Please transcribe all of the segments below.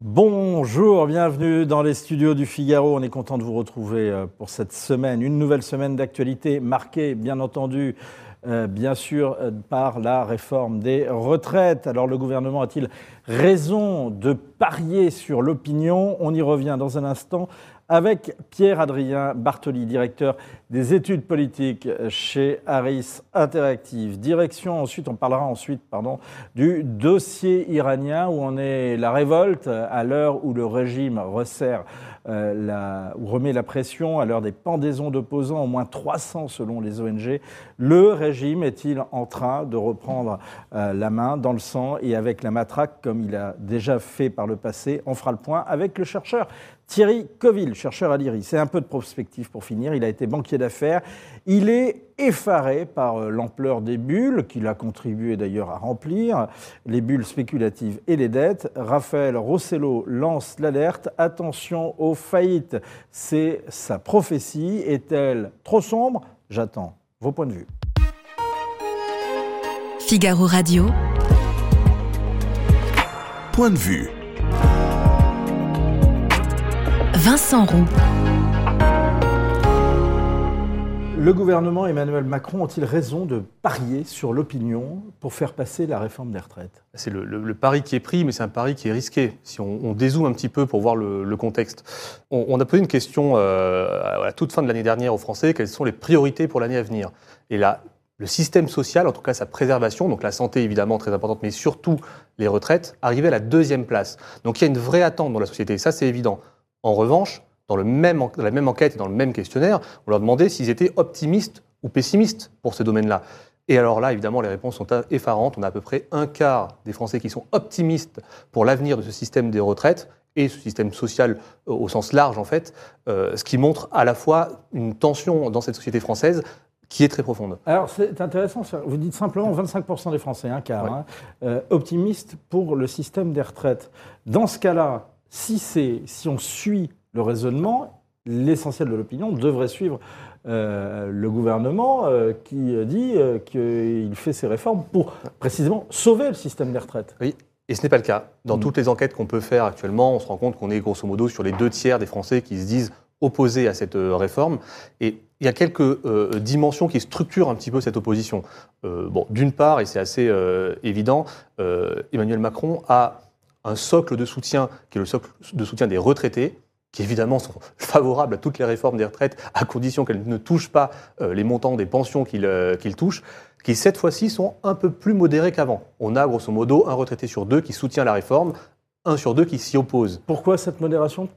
Bonjour, bienvenue dans les studios du Figaro. On est content de vous retrouver euh, pour cette semaine, une nouvelle semaine d'actualité marquée, bien entendu, euh, bien sûr, euh, par la réforme des retraites. Alors le gouvernement a-t-il raison de parier sur l'opinion? On y revient dans un instant avec Pierre-Adrien Bartoli, directeur des études politiques chez Harris Interactive. Direction, ensuite, on parlera ensuite du dossier iranien où on est la révolte à l'heure où le régime resserre euh, ou remet la pression à l'heure des pendaisons d'opposants, au moins 300 selon les ONG. Le régime est-il en train de reprendre euh, la main dans le sang et avec la matraque comme il a déjà fait par le passé? On fera le point avec le chercheur Thierry Coville, chercheur à l'IRI. C'est un peu de prospective pour finir. Il a été banquier d'affaires. Il est effaré par euh, l'ampleur des bulles qu'il a contribué d'ailleurs à remplir, les bulles spéculatives et les dettes. Raphaël Rossello lance l'alerte. Attention aux faillites. C'est sa prophétie. Est-elle trop sombre? J'attends vos points de vue. Figaro Radio. Point de vue. Vincent Roux. Le gouvernement Emmanuel Macron ont-ils raison de parier sur l'opinion pour faire passer la réforme des retraites? C'est le, pari qui est pris, mais c'est un pari qui est risqué. Si on, dézoome un petit peu pour voir le, contexte, on, a posé une question euh, à la toute fin de l'année dernière aux Français quelles sont les priorités pour l'année à venir? Et là, le système social, en tout cas sa préservation, donc la santé évidemment très importante, mais surtout les retraites, arrivait à la deuxième place. Donc il y a une vraie attente dans la société, ça c'est évident. En revanche, dans, le même, la même enquête et dans le même questionnaire, on leur demandait s'ils étaient optimistes ou pessimistes pour ces domaines-là. Et alors là, évidemment, les réponses sont effarantes. On a à peu près un quart des Français qui sont optimistes pour l'avenir de ce système des retraites et ce système social euh, au sens large, en fait, euh, ce qui montre à la fois une tension dans cette société française qui est très profonde. Alors c'est intéressant, vous dites simplement 25% des Français, un quart, hein, euh, optimistes pour le système des retraites. Dans ce cas-là, si, si on suit le raisonnement, l'essentiel de l'opinion devrait suivre euh, le gouvernement euh, qui dit euh, qu'il fait ses réformes pour précisément sauver le système des retraites. Oui. Et ce n'est pas le cas. Dans mm. toutes les enquêtes qu'on peut faire actuellement, on se rend compte qu'on est grosso modo sur les deux tiers des Français qui se disent opposés à cette réforme. Et il y a quelques dimensions qui structurent un petit peu cette opposition. bon, d'une part, et c'est assez évident, Emmanuel Macron a un socle de soutien qui est le socle de soutien des retraités, qui évidemment sont favorables à toutes les réformes des retraites, à condition qu'elles ne touchent pas euh, les montants des pensions qu'ils euh, touchent, qui cette fois-ci sont un peu plus modérés qu'avant. On a grosso modo un retraité sur deux qui soutient la réforme, un sur deux qui s'y oppose. Pourquoi cette modération?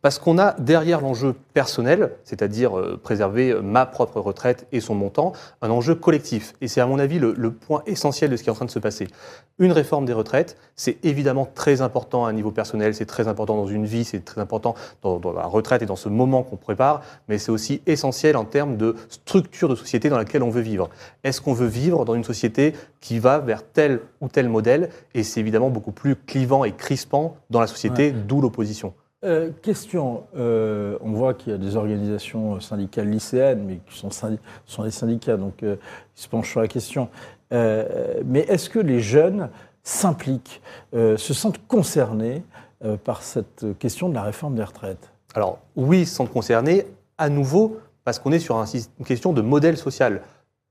Parce qu'on a derrière l'enjeu personnel, c'est-à-dire euh, préserver ma propre retraite et son montant, un enjeu collectif. Et c'est à mon avis le, point essentiel de ce qui est en train de se passer. Une réforme des retraites, c'est évidemment très important à un niveau personnel, c'est très important dans une vie, c'est très important dans, la retraite et dans ce moment qu'on prépare, mais c'est aussi essentiel en termes de structure de société dans laquelle on veut vivre. Est-ce qu'on veut vivre dans une société qui va vers tel ou tel modèle? Et c'est évidemment beaucoup plus clivant et crispant dans la société, d'où l'opposition. Euh, question, euh, on voit qu'il y a des organisations syndicales lycéennes, mais qui sont, des syndicats, donc euh, ils se penchent sur la question. mais est-ce que les jeunes s'impliquent, se sentent concernés par cette question de la réforme des retraites? Alors oui, ils se sentent concernés, à nouveau, parce qu'on est sur une question de modèle social.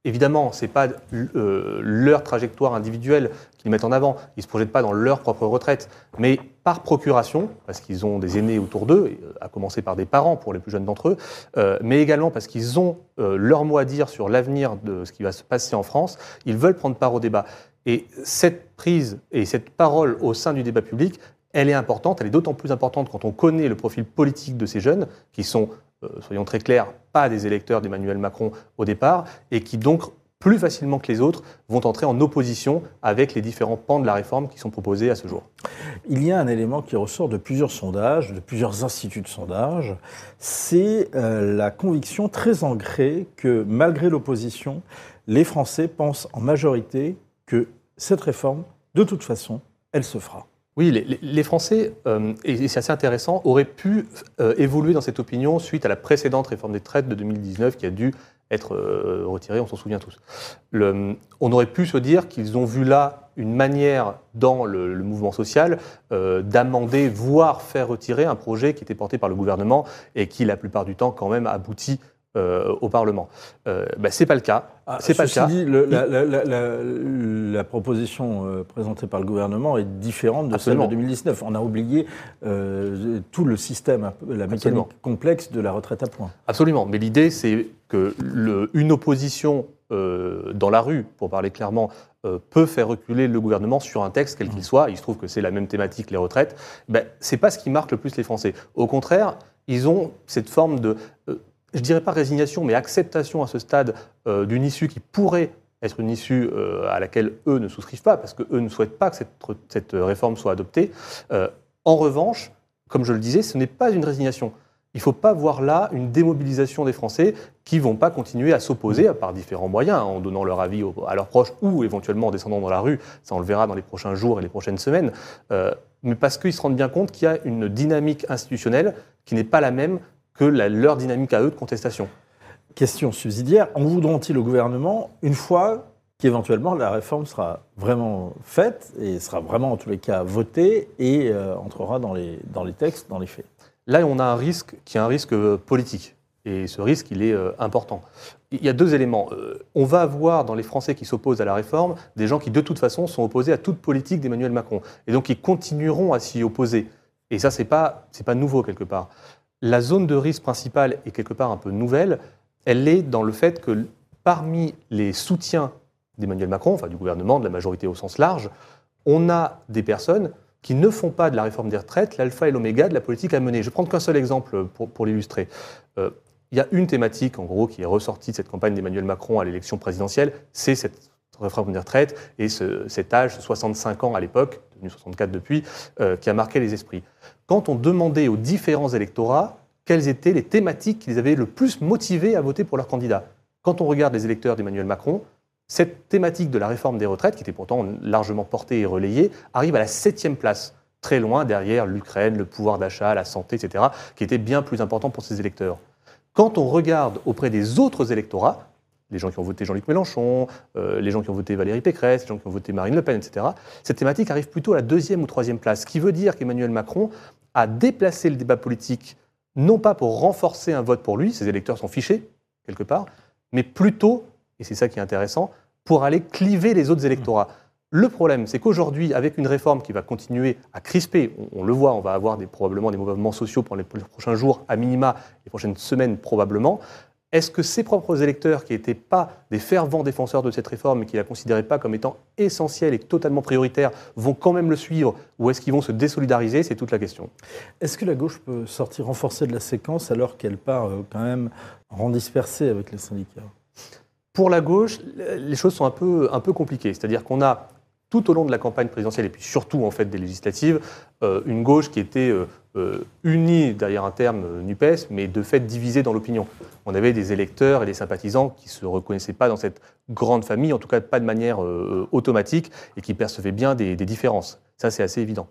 Évidemment, ce n'est pas leur trajectoire individuelle qu'ils mettent en avant. Ils ne se projettent pas dans leur propre retraite. Mais par procuration, parce qu'ils ont des aînés autour d'eux, euh, à commencer par des parents pour les plus jeunes d'entre eux, euh, mais également parce qu'ils ont euh, leur mot à dire sur l'avenir de ce qui va se passer en France, ils veulent prendre part au débat. Et cette prise et cette parole au sein du débat public, elle est importante, elle est d'autant plus importante quand on connaît le profil politique de ces jeunes, qui sont, soyons très clairs, pas des électeurs d'Emmanuel Macron au départ, et qui donc plus facilement que les autres, vont entrer en opposition avec les différents pans de la réforme qui sont proposés à ce jour. Il y a un élément qui ressort de plusieurs sondages, de plusieurs instituts de sondage, c'est euh, la conviction très ancrée que malgré l'opposition, les Français pensent en majorité que cette réforme, de toute façon, elle se fera. Oui, les, Français, euh, et c'est assez intéressant, auraient pu euh, évoluer dans cette opinion suite à la précédente réforme des traites de 2019 qui a dû être euh, retiré, on s'en souvient tous. Le- on aurait pu se dire qu'ils ont vu là une manière dans le, le mouvement social euh, d'amender, voire faire retirer un projet qui était porté par le gouvernement et qui, la plupart du temps, quand même, aboutit euh, au Parlement. Euh, ben, c'est pas le cas. Ah, c'est pas le ceci cas. dit, le- la, la- la- la- la proposition euh, présentée par le gouvernement est différente de Absolument. celle de 2019. On a oublié tout le système, la mécanique Absolument. complexe de la retraite à points. Absolument. Mais l'idée, c'est que une opposition euh, dans la rue, pour parler clairement, euh, peut faire reculer le gouvernement sur un texte, quel qu'il soit. Il se trouve que c'est la même thématique, les retraites. Ben, c'est pas ce qui marque le plus les Français. Au contraire, ils ont cette forme de, euh, je dirais pas résignation, mais acceptation à ce stade euh, d'une issue qui pourrait être une issue à laquelle eux ne souscrivent pas, parce qu'eux ne souhaitent pas que cette, cette réforme soit adoptée. En revanche, comme je le disais, ce n'est pas une résignation. Il ne faut pas voir là une démobilisation des Français qui ne vont pas continuer à s'opposer par différents moyens, en donnant leur avis à leurs proches ou éventuellement en descendant dans la rue. Ça, on le verra dans les prochains jours et les prochaines semaines. Euh, mais parce qu'ils se rendent bien compte qu'il y a une dynamique institutionnelle qui n'est pas la même que la- leur dynamique à eux de contestation. Question subsidiaire, en voudront-ils au gouvernement une fois qu'éventuellement la réforme sera vraiment faite et sera vraiment en tous les cas votée et euh, entrera dans les, dans les textes, dans les faits? Là, on a un risque qui est un risque euh, politique. Et ce risque, il est euh, important. Il y a deux éléments. Euh, on va avoir dans les Français qui s'opposent à la réforme des gens qui, de toute façon, sont opposés à toute politique d'Emmanuel Macron. Et donc, ils continueront à s'y opposer. Et ça, c'est pas, c'est pas nouveau quelque part. La zone de risque principale est quelque part un peu nouvelle. Elle est dans le fait que parmi les soutiens d'Emmanuel Macron, enfin du gouvernement, de la majorité au sens large, on a des personnes qui ne font pas de la réforme des retraites l'alpha et l'oméga de la politique à mener. Je vais prendre qu'un seul exemple pour, pour l'illustrer. Euh, il y a une thématique, en gros, qui est ressortie de cette campagne d'Emmanuel Macron à l'élection présidentielle, c'est cette réforme des retraites et ce- cet âge, 65 ans à l'époque, devenu 64 depuis, euh, qui a marqué les esprits. Quand on demandait aux différents électorats quelles étaient les thématiques qui les avaient le plus motivés à voter pour leur candidat, quand on regarde les électeurs d'Emmanuel Macron, cette thématique de la réforme des retraites, qui était pourtant largement portée et relayée, arrive à la septième place, très loin derrière l'Ukraine, le pouvoir d'achat, la santé, etc., qui était bien plus important pour ces électeurs. Quand on regarde auprès des autres électorats, les gens qui ont voté Jean-Luc Mélenchon, euh, les gens qui ont voté Valérie Pécresse, les gens qui ont voté Marine Le Pen, etc., cette thématique arrive plutôt à la deuxième ou troisième place, ce qui veut dire qu'Emmanuel Macron a déplacé le débat politique, non pas pour renforcer un vote pour lui, ses électeurs sont fichés, quelque part, mais plutôt, et c'est ça qui est intéressant, pour aller cliver les autres électorats. Le problème, c'est qu'aujourd'hui, avec une réforme qui va continuer à crisper, on, on le voit, on va avoir des, probablement des mouvements sociaux pendant les, les prochains jours, à minima, les prochaines semaines probablement. Est-ce que ses propres électeurs, qui n'étaient pas des fervents défenseurs de cette réforme et qui la considéraient pas comme étant essentielle et totalement prioritaire, vont quand même le suivre ou est-ce qu'ils vont se désolidariser? C'est toute la question. Est-ce que la gauche peut sortir renforcée de la séquence alors qu'elle part euh, quand même en rang dispersé avec les syndicats? Pour la gauche, les choses sont un peu, un peu compliquées. C'est-à-dire qu'on a, tout au long de la campagne présidentielle et puis surtout en fait des législatives, euh, une gauche qui était euh, euh, unie derrière un terme NUPES, mais de fait divisée dans l'opinion. On avait des électeurs et des sympathisants qui ne se reconnaissaient pas dans cette grande famille, en tout cas pas de manière automatique, et qui percevaient bien des, différences. Ça, c'est assez évident.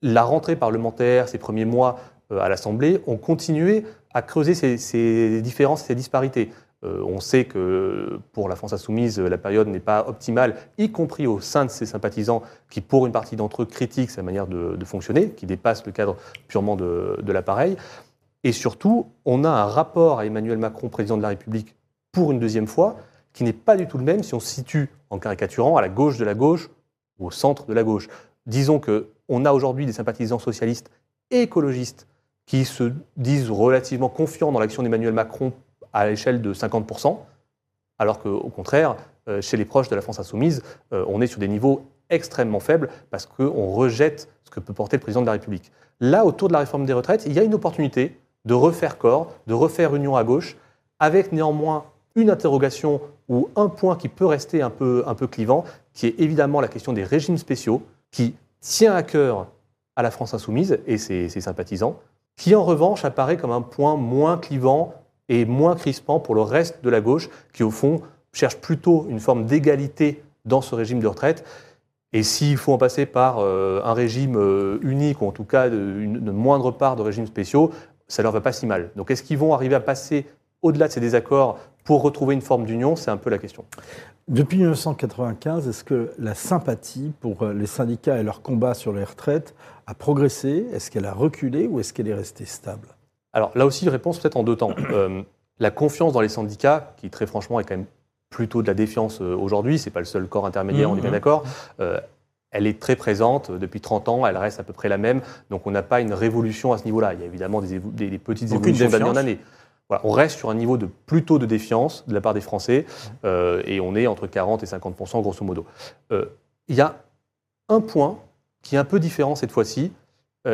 La rentrée parlementaire, ces premiers mois à l'Assemblée, ont continué à creuser ces différences, ces disparités. Euh, on sait que pour la France insoumise, la période n'est pas optimale, y compris au sein de ses sympathisants, qui pour une partie d'entre eux critiquent sa manière de, fonctionner, qui dépasse le cadre purement de, de l'appareil. Et surtout, on a un rapport à Emmanuel Macron, président de la République, pour une deuxième fois, qui n'est pas du tout le même si on se situe en caricaturant à la gauche de la gauche ou au centre de la gauche. Disons que on a aujourd'hui des sympathisants socialistes et écologistes qui se disent relativement confiants dans l'action d'Emmanuel Macron à l'échelle de 50%, alors qu'au contraire, euh, chez les proches de la France insoumise, euh, on est sur des niveaux extrêmement faibles parce qu'on rejette ce que peut porter le président de la République. Là, autour de la réforme des retraites, il y a une opportunité de refaire corps, de refaire union à gauche, avec néanmoins une interrogation ou un point qui peut rester un peu, un peu clivant, qui est évidemment la question des régimes spéciaux, qui tient à cœur à la France insoumise et ses, ses sympathisants, qui en revanche apparaît comme un point moins clivant et moins crispant pour le reste de la gauche, qui au fond cherche plutôt une forme d'égalité dans ce régime de retraite. Et s'il faut en passer par euh, un régime euh, unique, ou en tout cas une, moindre part de régimes spéciaux, ça leur va pas si mal. Donc est-ce qu'ils vont arriver à passer au-delà de ces désaccords pour retrouver une forme d'union, c'est un peu la question. Depuis 1995, est-ce que la sympathie pour les syndicats et leur combat sur les retraites a progressé? Est-ce qu'elle a reculé ou est-ce qu'elle est restée stable? Alors là aussi, réponse peut-être en deux temps. Euh, la confiance dans les syndicats, qui très franchement est quand même plutôt de la défiance euh, aujourd'hui, c'est pas le seul corps intermédiaire, on est bien Mhm. d'accord, euh, elle est très présente depuis 30 ans, elle reste à peu près la même, donc on n'a pas une révolution à ce niveau-là. Il y a évidemment des, évo- des- des petites Aucune évolutions d'année en année. Voilà, on reste sur un niveau de plutôt de défiance de la part des Français, euh, et on est entre 40 et 50% grosso modo. Il y a un point qui est un peu différent cette fois-ci,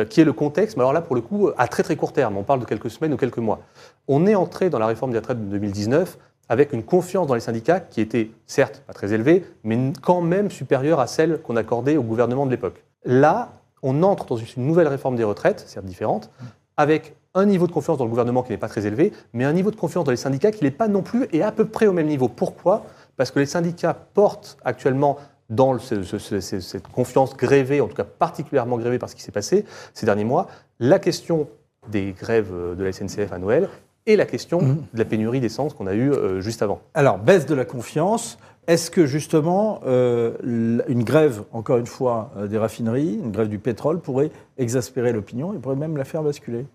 qui est le contexte, mais alors là, pour le coup, à très très court terme, on parle de quelques semaines ou quelques mois. On est entré dans la réforme des retraites de 2019 avec une confiance dans les syndicats qui était certes pas très élevée, mais quand même supérieure à celle qu'on accordait au gouvernement de l'époque. Là, on entre dans une nouvelle réforme des retraites, certes différente, avec un niveau de confiance dans le gouvernement qui n'est pas très élevé, mais un niveau de confiance dans les syndicats qui n'est pas non plus et à peu près au même niveau. Pourquoi? Parce que les syndicats portent actuellement dans le- ce- ce- ce- cette confiance grévée, en tout cas particulièrement grévée par ce qui s'est passé ces derniers mois, la question des grèves euh, de la SNCF à Noël et la question Mhm. de la pénurie d'essence qu'on a eue euh, juste avant. Alors, baisse de la confiance. Est-ce que justement, euh, une grève, encore une fois, euh, des raffineries, une grève du pétrole, pourrait exaspérer l'opinion et pourrait même la faire basculer?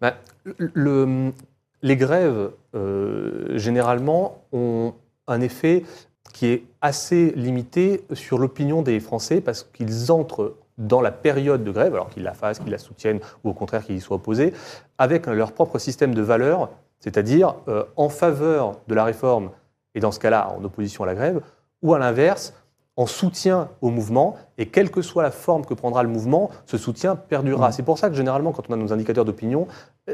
Ben, le- le- les grèves, généralement, ont un effet qui est assez limité sur l'opinion des Français parce qu'ils entrent dans la période de grève, alors qu'ils la fassent, qu'ils la soutiennent ou au contraire qu'ils y soient opposés, avec leur propre système de valeurs, c'est-à-dire euh, en faveur de la réforme et dans ce cas-là en opposition à la grève, ou à l'inverse, en soutien au mouvement, et quelle que soit la forme que prendra le mouvement, ce soutien perdurera. Mhm. C'est pour ça que généralement, quand on a nos indicateurs d'opinion,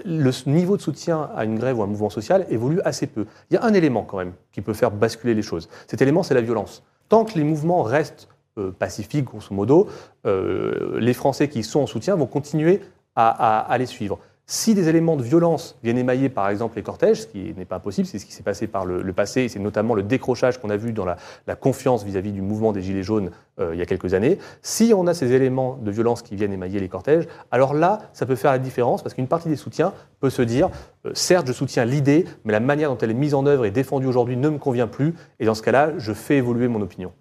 le niveau de soutien à une grève ou à un mouvement social évolue assez peu. Il y a un élément quand même qui peut faire basculer les choses. Cet élément, c'est la violence. Tant que les mouvements restent euh, pacifiques, grosso modo, euh, les Français qui sont en soutien vont continuer à, à- à les suivre. Si des éléments de violence viennent émailler, par exemple, les cortèges, ce qui n'est pas impossible, c'est ce qui s'est passé par le, le passé, c'est notamment le décrochage qu'on a vu dans la, la confiance vis-à-vis du mouvement des Gilets jaunes euh, il y a quelques années, si on a ces éléments de violence qui viennent émailler les cortèges, alors là, ça peut faire la différence, parce qu'une partie des soutiens peut se dire, euh, certes, je soutiens l'idée, mais la manière dont elle est mise en œuvre et défendue aujourd'hui ne me convient plus, et dans ce cas-là, je fais évoluer mon opinion.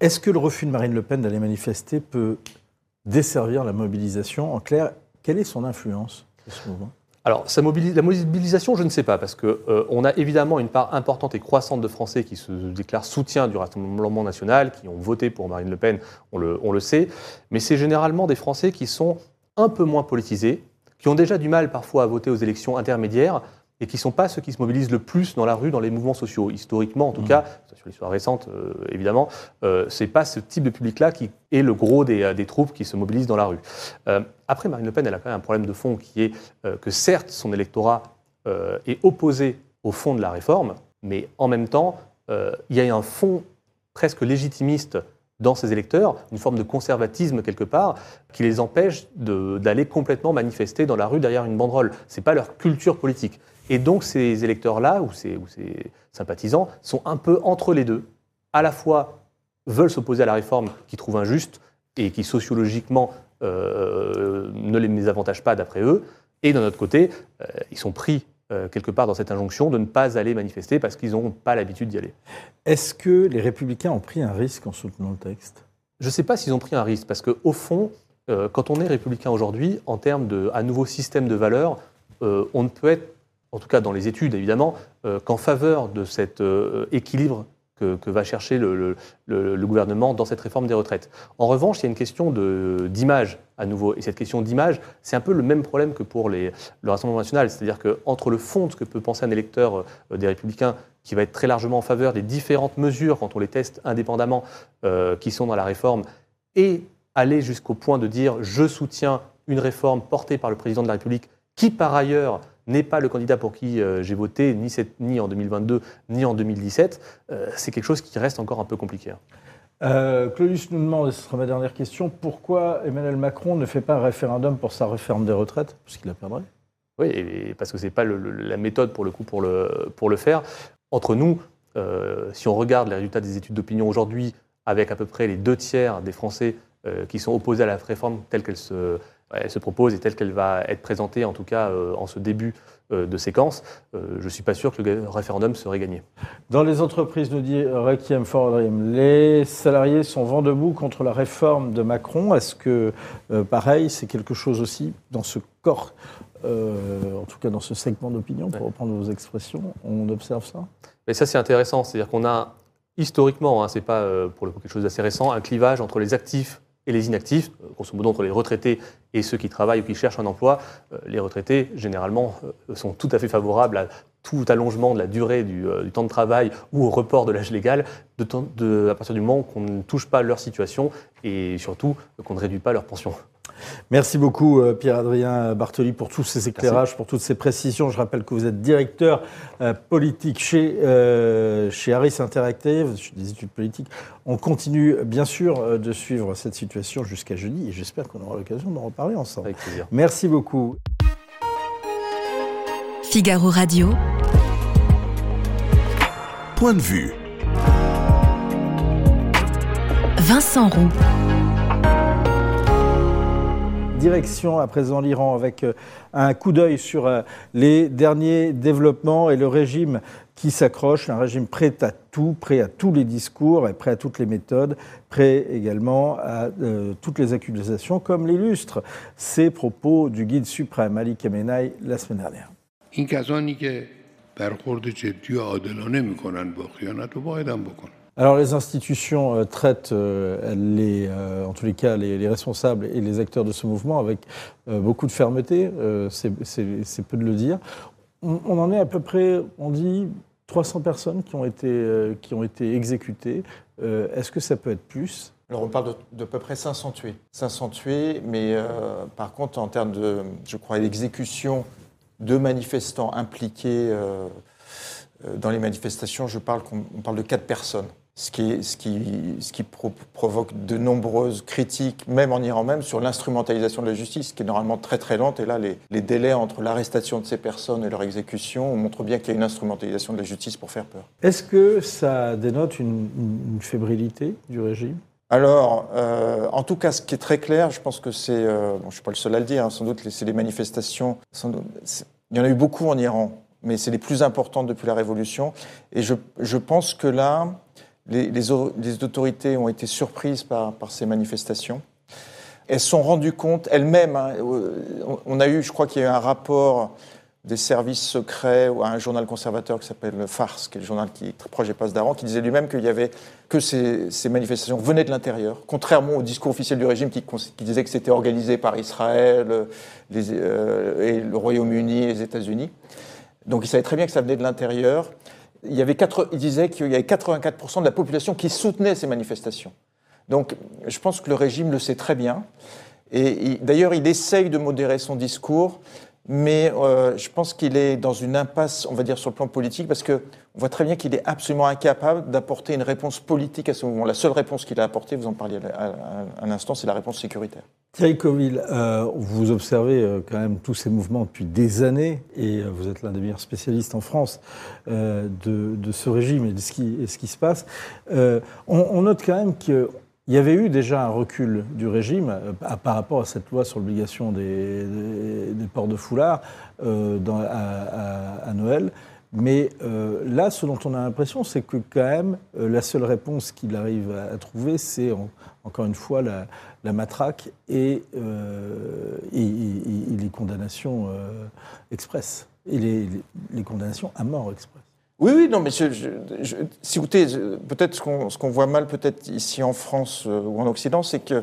Est-ce que le refus de Marine Le Pen d'aller manifester peut desservir la mobilisation? En clair, quelle est son influence? Alors, la mobilisation, je ne sais pas, parce qu'on a évidemment une part importante et croissante de Français qui se déclarent soutien du Rassemblement national, qui ont voté pour Marine Le Pen, on le, on le sait, mais c'est généralement des Français qui sont un peu moins politisés, qui ont déjà du mal parfois à voter aux élections intermédiaires, et qui ne sont pas ceux qui se mobilisent le plus dans la rue, dans les mouvements sociaux. Historiquement, en tout Mmh. cas, sur l'histoire récente, euh, évidemment, euh, c'est pas ce type de public-là qui est le gros des, euh, des troupes qui se mobilisent dans la rue. Euh, après, Marine Le Pen, elle a quand même un problème de fond qui est que certes, son électorat est opposé au fond de la réforme, mais en même temps, il y a un fond presque légitimiste dans ses électeurs, une forme de conservatisme quelque part, qui les empêche d'aller complètement manifester dans la rue derrière une banderole. Ce n'est pas leur culture politique. Et donc ces électeurs-là, ou ces, ou ces sympathisants, sont un peu entre les deux. À la fois veulent s'opposer à la réforme qu'ils trouvent injuste et qui sociologiquement euh, ne les désavantage pas d'après eux, et d'un autre côté, euh, ils sont pris euh, quelque part dans cette injonction de ne pas aller manifester parce qu'ils n'ont pas l'habitude d'y aller. Est-ce que les Républicains ont pris un risque en soutenant le texte? Je ne sais pas s'ils ont pris un risque, parce qu'au fond, quand on est républicain aujourd'hui, en termes de à nouveau système de valeurs, on ne peut être, en tout cas dans les études évidemment, euh, qu'en faveur de cet euh, équilibre que, va chercher le, gouvernement dans cette réforme des retraites. En revanche, il y a une question d'image à nouveau. Et cette question d'image, c'est un peu le même problème que pour le Rassemblement national. C'est-à-dire qu'entre le fond de ce que peut penser un électeur euh, des Républicains, qui va être très largement en faveur des différentes mesures, quand on les teste indépendamment, qui sont dans la réforme, et aller jusqu'au point de dire je soutiens une réforme portée par le président de la République, qui par ailleurs n'est pas le candidat pour qui euh, j'ai voté, ni, cette- ni en 2022, ni en 2017, euh, c'est quelque chose qui reste encore un peu compliqué. hein. Euh, Claudius nous demande, et ce sera ma dernière question, pourquoi Emmanuel Macron ne fait pas un référendum pour sa réforme des retraites? Puisqu'il la perdrait. Oui, et parce que ce n'est pas le- le- la méthode pour le coup pour le, pour le faire. Entre nous, euh, si on regarde les résultats des études d'opinion aujourd'hui, avec à peu près les deux tiers des Français euh, qui sont opposés à la réforme telle qu'elle se, elle se propose et telle qu'elle va être présentée, en tout cas en ce début de séquence, je ne suis pas sûr que le référendum serait gagné. Dans les entreprises, nous dit Requiem for Dream, les salariés sont vent debout contre la réforme de Macron. Est-ce que, pareil, c'est quelque chose aussi dans ce corps en tout cas dans ce segment d'opinion, pour reprendre vos expressions, on observe ça? Mais ça, c'est intéressant. C'est-à-dire qu'on a historiquement, hein, ce n'est pas euh, pour le coup quelque chose d'assez récent, un clivage entre les actifs et les inactifs, euh, grosso modo entre les retraités et ceux qui travaillent ou qui cherchent un emploi. Euh, les retraités, généralement, sont tout à fait favorables à tout allongement de la durée du, temps de travail ou au report de l'âge légal de, à partir du moment qu'on ne touche pas leur situation et surtout qu'on ne réduit pas leur pension. Merci beaucoup euh, Pierre-Adrien Bartoli pour tous ces éclairages, pour toutes ces précisions. Je rappelle que vous êtes directeur euh, politique chez, euh, chez Harris Interactive, des études politiques. On continue bien sûr de suivre cette situation jusqu'à jeudi et j'espère qu'on aura l'occasion d'en reparler ensemble. Avec plaisir. Merci beaucoup. Figaro Radio. Point de vue. Vincent Roux. Direction à présent l'Iran avec euh, un coup d'œil sur euh, les derniers développements et le régime qui s'accroche, un régime prêt à tout, prêt à tous les discours et prêt à toutes les méthodes, prêt également à euh, toutes les accusations, comme l'illustrent ces propos du guide suprême Ali Khamenei la semaine dernière. Alors les institutions euh, traitent euh, les, euh, en tous les cas les, responsables et les acteurs de ce mouvement avec beaucoup de fermeté, c'est peu de le dire. On, en est à peu près, on dit, 300 personnes qui ont été, qui ont été exécutées. Est-ce que ça peut être plus? Alors on parle de, peu près 500 tués. 500 tués, mais par contre en termes de, je crois, d'exécution de manifestants impliqués dans les manifestations, je parle qu'on parle de 4 personnes ce qui, ce qui, ce qui provoque de nombreuses critiques, même en Iran même, sur l'instrumentalisation de la justice, qui est normalement très très lente. Et là, les, les délais entre l'arrestation de ces personnes et leur exécution montrent bien qu'il y a une instrumentalisation de la justice pour faire peur. Est-ce que ça dénote une, une fébrilité du régime? Alors, euh, en tout cas, ce qui est très clair, je pense que c'est, euh, bon, je ne suis pas le seul à le dire, hein, sans doute, c'est les manifestations. Sans doute, il y en a eu beaucoup en Iran, mais c'est les plus importantes depuis la Révolution. Et je, je pense que là, les, autorités ont été surprises par, ces manifestations. Elles se sont rendues compte elles-mêmes. Hein, on a eu, je crois qu'il y a eu un rapport des services secrets ou un journal conservateur qui s'appelle le Farce, qui est le journal qui est très proche des d'Aran, qui disait lui-même qu'il y avait que ces, manifestations venaient de l'intérieur, contrairement au discours officiel du régime qui, disait que c'était organisé par Israël euh, et le Royaume-Uni et les États-Unis. Donc il savait très bien que ça venait de l'intérieur il, disait qu'il y avait 84% de la population qui soutenait ces manifestations. Donc je pense que le régime le sait très bien. Et d'ailleurs, il essaye de modérer son discours mais euh, je pense qu'il est dans une impasse, on va dire, sur le plan politique, parce qu'on voit très bien qu'il est absolument incapable d'apporter une réponse politique à ce mouvement. La seule réponse qu'il a apportée, vous en parliez à, un instant, c'est la réponse sécuritaire. Thierry Coville, euh, vous observez euh, quand même tous ces mouvements depuis des années, et vous êtes l'un des meilleurs spécialistes en France de, ce régime et de ce qui, se passe. On, note quand même que il y avait eu déjà un recul du régime euh, par rapport à cette loi sur l'obligation des, ports de foulard euh, à, Noël. Mais euh, là, ce dont on a l'impression, c'est que quand même, la seule réponse qu'il arrive à, trouver, c'est encore une fois la, matraque et, les condamnations express, et les condamnations à mort express. Oui, oui, non, mais je, si écoutez, peut-être ce qu'on voit mal, peut-être ici en France euh, ou en Occident, c'est que euh,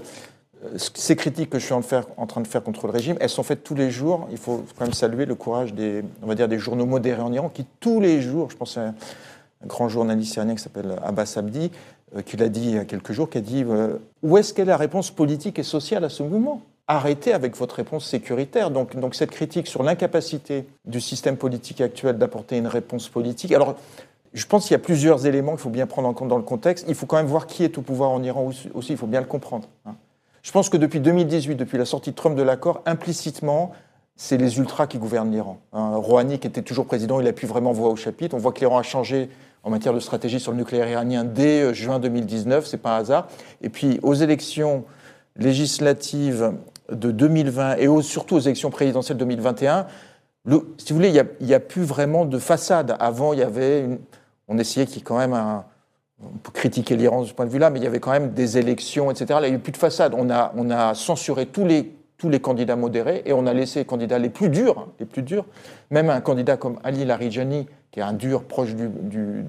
ces critiques que je suis en, train de faire contre le régime, elles sont faites tous les jours. Il faut quand même saluer le courage des, on va dire, des journaux modérés en Iran qui tous les jours, je pense à un, grand journaliste iranien qui s'appelle Abbas Abdi, euh, qui l'a dit il y a quelques jours, qui a dit où est-ce qu'est la réponse politique et sociale à ce mouvement? Arrêtez avec votre réponse sécuritaire. Donc, cette critique sur l'incapacité du système politique actuel d'apporter une réponse politique. Alors, je pense qu'il y a plusieurs éléments qu'il faut bien prendre en compte dans le contexte. Il faut quand même voir qui est au pouvoir en Iran aussi, il faut bien le comprendre. Hein. Je pense que depuis 2018, depuis la sortie de Trump de l'accord, implicitement, c'est les ultras qui gouvernent l'Iran. Hein. Rouhani, qui était toujours président, il a pu vraiment voir au chapitre. On voit que l'Iran a changé en matière de stratégie sur le nucléaire iranien dès euh, juin 2019, c'est pas un hasard. Et puis aux élections législatives de 2020 et surtout aux élections présidentielles 2021, le, si vous voulez, il n'y a, plus vraiment de façade. Avant, il y avait on essayait qu'il y ait quand même un, on peut critiquer l'Iran de ce point de vue-là, mais il y avait quand même des élections, etc. Là, il n'y a plus de façade. On a, on a censuré tous les, tous les candidats modérés et on a laissé les candidats les plus durs, hein, les plus durs. Même un candidat comme Ali Larijani, qui est un dur proche du, du,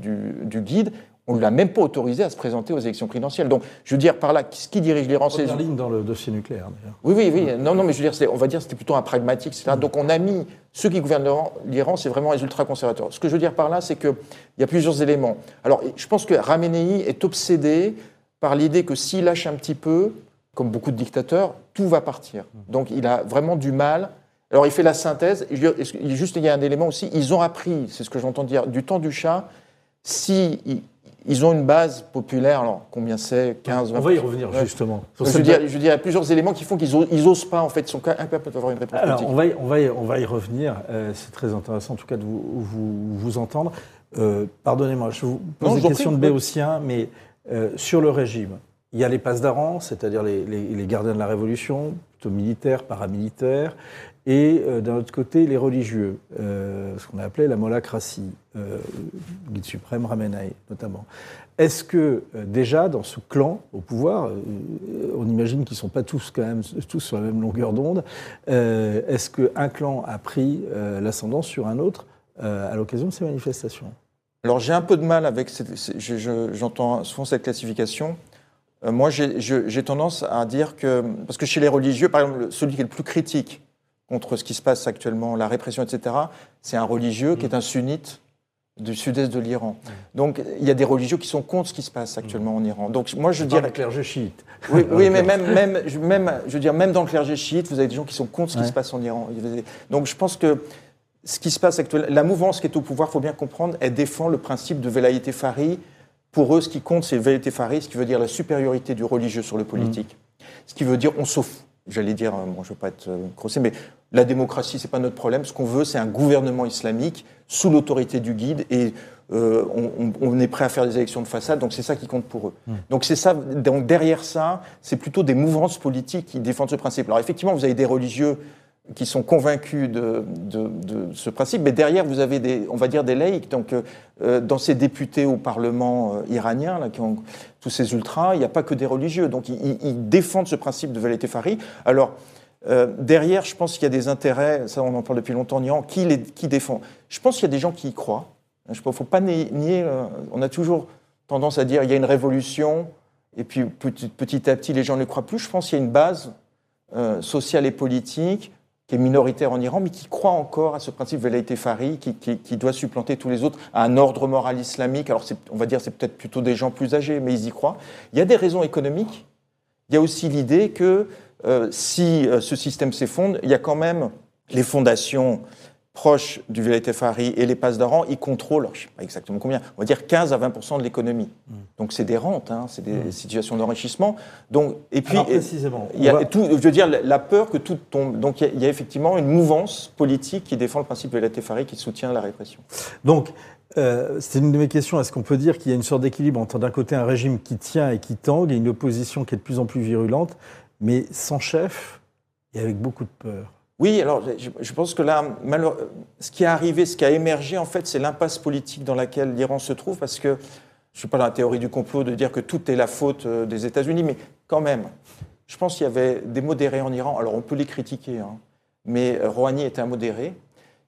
du guide, on ne l'a même pas autorisé à se présenter aux élections présidentielles. Donc, je veux dire par là, ce qui dirige l'Iran, c'est ligne dans le dossier nucléaire. Oui, oui, oui. Non, non, mais je veux dire, on va dire, c'était plutôt un pragmatique, etc. Mm. Donc, on a mis ceux qui gouvernent l'Iran, c'est vraiment les ultra-conservateurs. Ce que je veux dire par là, c'est qu'il y a plusieurs éléments. Alors, je pense que Ramenei est obsédé par l'idée que s'il lâche un petit peu, comme beaucoup de dictateurs, tout va partir. Mm. Donc, il a vraiment du mal. Alors, il fait la synthèse. Juste, il y a un élément aussi. Ils ont appris, c'est ce que j'entends dire, du temps du chat. Si ils ont une base populaire, alors combien c'est 15, 20 On va y revenir justement. Je veux, dire, je veux, dire, il y a plusieurs éléments qui font qu'ils n'osent pas, en fait, ils sont incapables d'avoir une réponse alors, On va, y, on, va y, on va y revenir. Euh, c'est très intéressant, en tout cas, de vous, vous, vous entendre. Euh, Pardonnez-moi, je vous pose non, des questions prie, de Béotien, mais euh, sur le régime, il y a les passes d'Aran, c'est-à-dire les, les, les, gardiens de la Révolution, plutôt militaires, paramilitaires, et euh, d'un autre côté, les religieux, euh, ce qu'on a appelé la molacratie, euh, guide suprême Ramenaï notamment. Est-ce que euh, déjà, dans ce clan au pouvoir, on imagine qu'ils ne sont pas tous quand même tous sur la même longueur d'onde, est-ce qu'un clan a pris l'ascendant sur un autre à l'occasion de ces manifestations? Alors j'ai un peu de mal avec, j'entends souvent cette classification. moi, j'ai tendance à dire que, parce que chez les religieux, par exemple, celui qui est le plus critique, contre ce qui se passe actuellement, la répression, etc., c'est un religieux qui est un sunnite du sud-est de l'Iran. Donc il y a des religieux qui sont contre ce qui se passe actuellement en Iran. Donc moi je dirais le clergé chiite. Oui, oui mais même, même, même, je veux dire, même dans le clergé chiite, vous avez des gens qui sont contre ce qui se passe en Iran. Donc je pense que ce qui se passe actuellement, la mouvance qui est au pouvoir, faut bien comprendre, elle défend le principe de Velayete Fari. Pour eux, ce qui compte, c'est Velayete Fari, ce qui veut dire la supériorité du religieux sur le politique. Ce qui veut dire on s'offre j'allais dire, euh, bon, je ne veux pas être euh, grossier, mais la démocratie, ce n'est pas notre problème. Ce qu'on veut, c'est un gouvernement islamique sous l'autorité du guide et euh, on, on, est prêt à faire des élections de façade, donc c'est ça qui compte pour eux. Mmh. Donc c'est ça. Donc derrière ça, c'est plutôt des mouvances politiques qui défendent ce principe. Alors effectivement, vous avez des religieux qui sont convaincus de, ce principe, mais derrière vous avez des, on va dire des laïcs. Donc euh, dans ces députés au Parlement euh, iranien, là, qui ont tous ces ultras, il n'y a pas que des religieux. Donc ils, défendent ce principe de Valété Fari. Alors euh, derrière, je pense qu'il y a des intérêts, ça on en parle depuis longtemps en qui, les, qui défend Je pense qu'il y a des gens qui y croient. Il ne faut pas nier, euh, on a toujours tendance à dire il y a une révolution, et puis petit, petit à petit les gens ne croient plus. Je pense qu'il y a une base euh, sociale et politique qui est minoritaire en Iran, mais qui croit encore à ce principe Velayte Fari, qui, doit supplanter tous les autres, à un ordre moral islamique. Alors, on va dire c'est peut-être plutôt des gens plus âgés, mais ils y croient. Il y a des raisons économiques. Il y a aussi l'idée que euh, si euh, ce système s'effondre, il y a quand même les fondations proches du Fari et les passes d'Aran, ils contrôlent, je ne sais pas exactement combien, on va dire 15 à 20 de l'économie. Mm. Donc c'est des rentes, hein, c'est des mm. situations d'enrichissement. Donc et puis Alors, précisément, il y a tout, je veux dire la peur que tout tombe. Donc il y, a, il y a effectivement une mouvance politique qui défend le principe de Fari, qui soutient la répression. Donc euh, c'est une de mes questions. Est-ce qu'on peut dire qu'il y a une sorte d'équilibre entre d'un côté un régime qui tient et qui tangue et une opposition qui est de plus en plus virulente mais sans chef et avec beaucoup de peur? Oui, alors je, pense que là, ce qui est arrivé, ce qui a émergé, en fait, c'est l'impasse politique dans laquelle l'Iran se trouve, parce que je ne suis pas dans la théorie du complot de dire que tout est la faute euh, des États-Unis, mais quand même, je pense qu'il y avait des modérés en Iran. Alors on peut les critiquer, hein, mais euh, Rouhani était un modéré.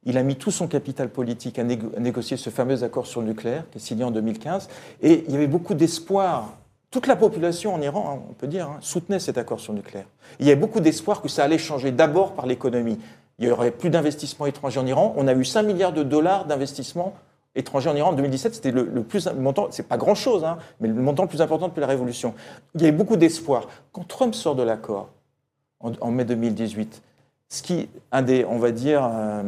Il a mis tout son capital politique à, négocier ce fameux accord sur le nucléaire qui est signé en 2015. Et il y avait beaucoup d'espoir toute la population en Iran, hein, on peut dire, hein, soutenait cet accord sur le nucléaire. Il y avait beaucoup d'espoir que ça allait changer d'abord par l'économie. Il y aurait plus d'investissements étrangers en Iran. On a eu 5 milliards de dollars d'investissements étrangers en Iran en 2017. C'était le, plus le montant, c'est pas grand-chose, hein, mais le montant le plus important depuis la Révolution. Il y avait beaucoup d'espoir. Quand Trump sort de l'accord en, mai 2018, ce qui, des, on va dire, euh,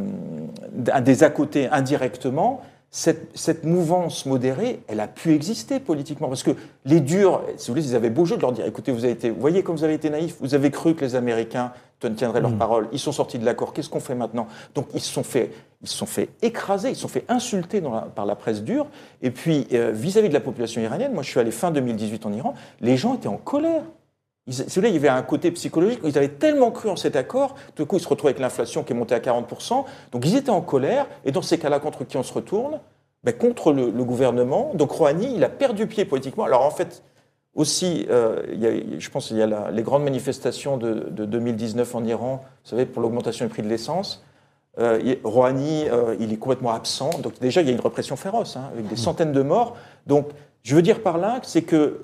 un des à côté indirectement, cette, cette, mouvance modérée, elle a pu exister politiquement. Parce que les durs, si vous voulez, ils avaient beau jeu de leur dire écoutez, vous avez été, vous voyez comme vous avez été naïfs, vous avez cru que les Américains tiendraient leur mmh. parole, ils sont sortis de l'accord, qu'est-ce qu'on fait maintenant? Donc ils se sont fait, ils se sont fait écraser, ils se sont fait insulter dans la, par la presse dure. Et puis, euh, vis-à-vis -vis de la population iranienne, moi je suis allé fin 2018 en Iran, les gens étaient en colère. Ils, il y avait un côté psychologique. Ils avaient tellement cru en cet accord, tout coup, ils se retrouvent avec l'inflation qui est montée à 40%. Donc, ils étaient en colère. Et dans ces cas-là, contre qui on se retourne? Ben, Contre le, gouvernement. Donc, Rouhani, il a perdu pied politiquement. Alors, en fait, aussi, euh, je pense qu'il y a les grandes manifestations de, de, 2019 en Iran, vous savez, pour l'augmentation du prix de l'essence. Euh, Rouhani, euh, il est complètement absent. Donc déjà, il y a une répression féroce, hein, avec des centaines de morts. Donc, je veux dire par là, c'est que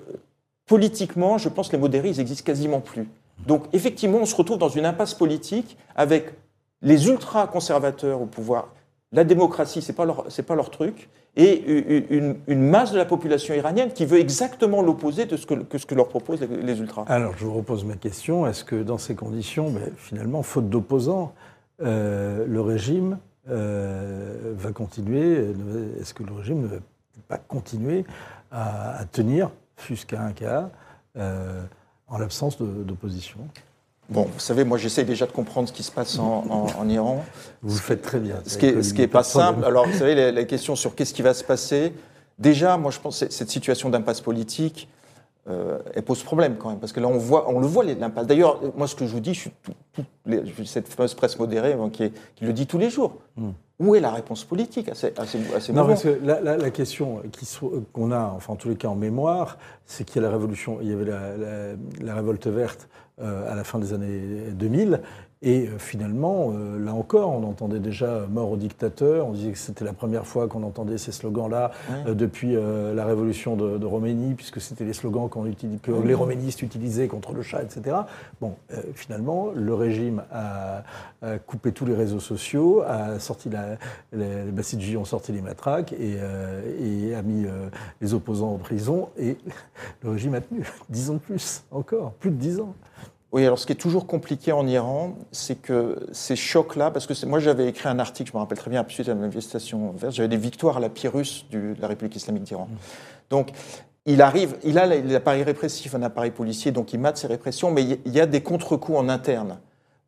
politiquement, je pense que les modérés, ils existent quasiment plus. Donc, effectivement, on se retrouve dans une impasse politique avec les ultra-conservateurs au pouvoir. La démocratie, leur, c'est pas leur truc, et une, masse de la population iranienne qui veut exactement l'opposé de ce que, ce leur proposent les, ultras. Alors, je vous repose ma question. Est-ce que dans ces conditions, mais finalement, faute d'opposants, euh, le régime euh, va continuer Est-ce que le régime ne va pas continuer à tenir, fût-ce qu'à un cas, euh, en l'absence d'opposition Bon, vous savez, moi j'essaye déjà de comprendre ce qui se passe en, en, en Iran. Vous le faites très bien. Ce qui est, ce qui est pas simple. Alors, vous savez, la, la question sur qu'est-ce qui va se passer. Déjà, moi je pense que cette situation d'impasse politique, euh, elle pose problème quand même, parce que là on, voit, on le voit l'impasse. D'ailleurs, moi ce que je vous dis, je suis tout, tout les, cette fameuse presse modérée hein, qui, est, qui, le dit tous les jours. Mm. Où est la réponse politique à ces, à ces, à ces non, parce que la, la, la question qu'on a, enfin en tous les cas en mémoire, c'est qu'il y a la révolution, il y avait la, la révolte verte euh, à la fin des années 2000, et euh, finalement, euh, là encore, on entendait déjà mort au dictateur. On disait que c'était la première fois qu'on entendait ces slogans-là ouais. euh, depuis la révolution de, de Roménie, puisque c'était les slogans que les roménistes utilisaient contre le chat, etc. Bon, finalement, le régime a, a, coupé tous les réseaux sociaux, a sorti la, les, les Bassidji ont sorti les matraques et, et a mis les opposants en prison. Et le régime a tenu dix ans de plus, encore, plus de dix ans. Oui, alors ce qui est toujours compliqué en Iran, c'est que ces chocs-là, parce que moi j'avais écrit un article, je me rappelle très bien, suite à la manifestation verte, j'avais des victoires à la Pyrrhus de la République islamique d'Iran. Mmh. Donc il arrive, il a l'appareil répressif, un appareil policier, donc il mate ses répressions, mais il y a des contre-coups en interne.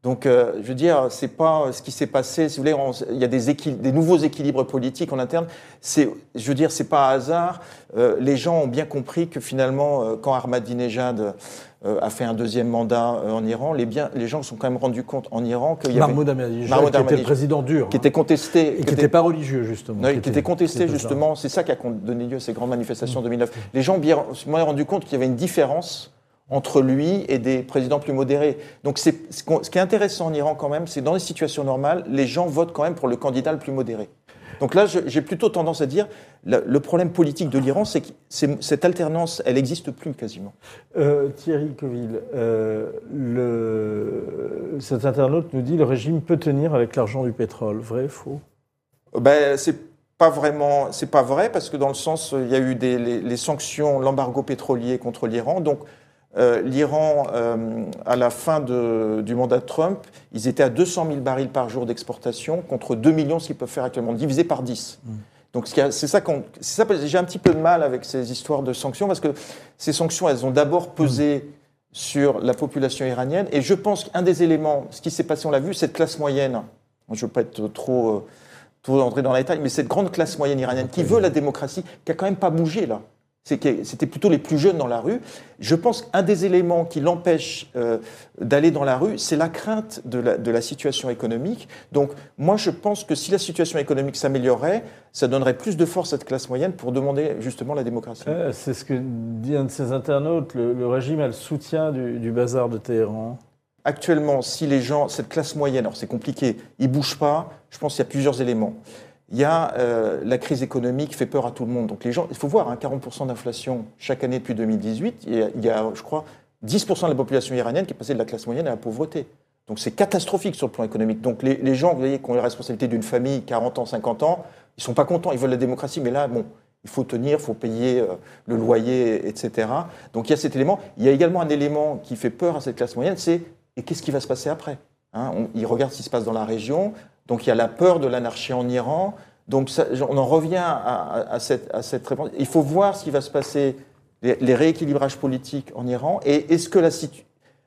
Donc, euh, je veux dire, c'est pas ce qui s'est passé. Si vous voulez, on, il y a des, des, nouveaux équilibres politiques en interne. C'est, je veux dire, c'est pas hasard. Euh, les gens ont bien compris que finalement, euh, quand Ahmadinejad a fait un deuxième mandat euh, en Iran, les, bien, les gens se sont quand même rendus compte en Iran qu'il y avait Mahmoud Ahmadinejad, qui était le président dur, qui était contesté, et qui n'était pas religieux justement, non, qui, était contesté justement. C'est ça qui a donné lieu à ces grandes manifestations mmh. en 2009. Les gens se sont rendu compte qu'il y avait une différence entre lui et des présidents plus modérés. Donc ce qui est intéressant en Iran quand même, c'est dans les situations normales, les gens votent quand même pour le candidat le plus modéré. Donc là, j'ai plutôt tendance à dire, le problème politique de l'Iran, c'est que cette alternance, elle n'existe plus quasiment. Euh, Thierry Coville, euh, le, cet internaute nous dit le régime peut tenir avec l'argent du pétrole. Vrai, faux? Ben, C'est pas vraiment, c'est pas vrai parce que dans le sens, il y a eu des, les, les sanctions, l'embargo pétrolier contre l'Iran, donc euh, l'Iran, euh, à la fin de, du mandat de Trump, ils étaient à 200 000 barils par jour d'exportation contre 2 millions, ce qu'ils peuvent faire actuellement, divisé par 10. Mm. Donc c'est ça ça, j'ai un petit peu de mal avec ces histoires de sanctions parce que ces sanctions, elles ont d'abord pesé mm. sur la population iranienne. Et je pense qu'un des éléments, ce qui s'est passé, on l'a vu, cette classe moyenne. Je ne veux pas être trop, euh, trop entrer dans les détails, mais cette grande classe moyenne iranienne qui veut la démocratie, qui a quand même pas bougé là c'était plutôt les plus jeunes dans la rue. Je pense qu'un des éléments qui l'empêche euh, d'aller dans la rue, c'est la crainte de la, de la, situation économique. Donc moi, je pense que si la situation économique s'améliorait, ça donnerait plus de force à cette classe moyenne pour demander justement la démocratie. Euh, c'est ce que dit un de ses internautes, le, le régime a le soutien du, du bazar de Téhéran. Actuellement, si les gens, cette classe moyenne, alors c'est compliqué, ils bougent pas, je pense qu'il y a plusieurs éléments il y a euh, la crise économique fait peur à tout le monde. Donc les gens, il faut voir, hein, 40% d'inflation chaque année depuis 2018. Il y, a, je crois, 10% de la population iranienne qui est passée de la classe moyenne à la pauvreté. Donc c'est catastrophique sur le plan économique. Donc les, les, gens, vous voyez, qui ont la responsabilité d'une famille, 40 ans, 50 ans, ils sont pas contents, ils veulent la démocratie, mais là, bon, il faut tenir, il faut payer euh, le loyer, etc. Donc il y a cet élément. Il y a également un élément qui fait peur à cette classe moyenne, c'est et qu'est-ce qui va se passer après hein? On, Ils regardent ce qui se passe dans la région. Donc il y a la peur de l'anarchie en Iran. Donc on en revient à, cette, à, cette, réponse. Il faut voir ce qui va se passer, les, rééquilibrages politiques en Iran. Et est-ce que la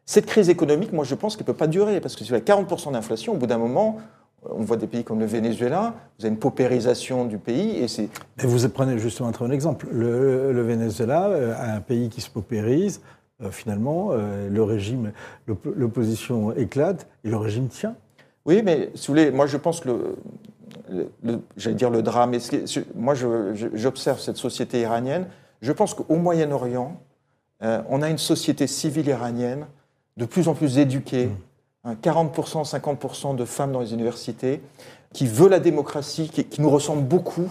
cette crise économique, moi je pense qu'elle ne peut pas durer. Parce que si vous avez 40% d'inflation, au bout d'un moment, on voit des pays comme le Venezuela, vous avez une paupérisation du pays et c'est. Vous prenez justement un très bon exemple. Le, Venezuela, euh, un pays qui se paupérise, euh, finalement, euh, le régime, l'op- l'opposition éclate et le régime tient. Oui, mais si vous voulez, moi je pense que le, le- le- j'allais dire le drame, moi j'observe cette société iranienne, je pense qu'au Moyen-Orient, euh, on a une société civile iranienne de plus en plus éduquée, hein, 40%, 50% de femmes dans les universités, qui veut la démocratie, qui, qui nous ressemble beaucoup,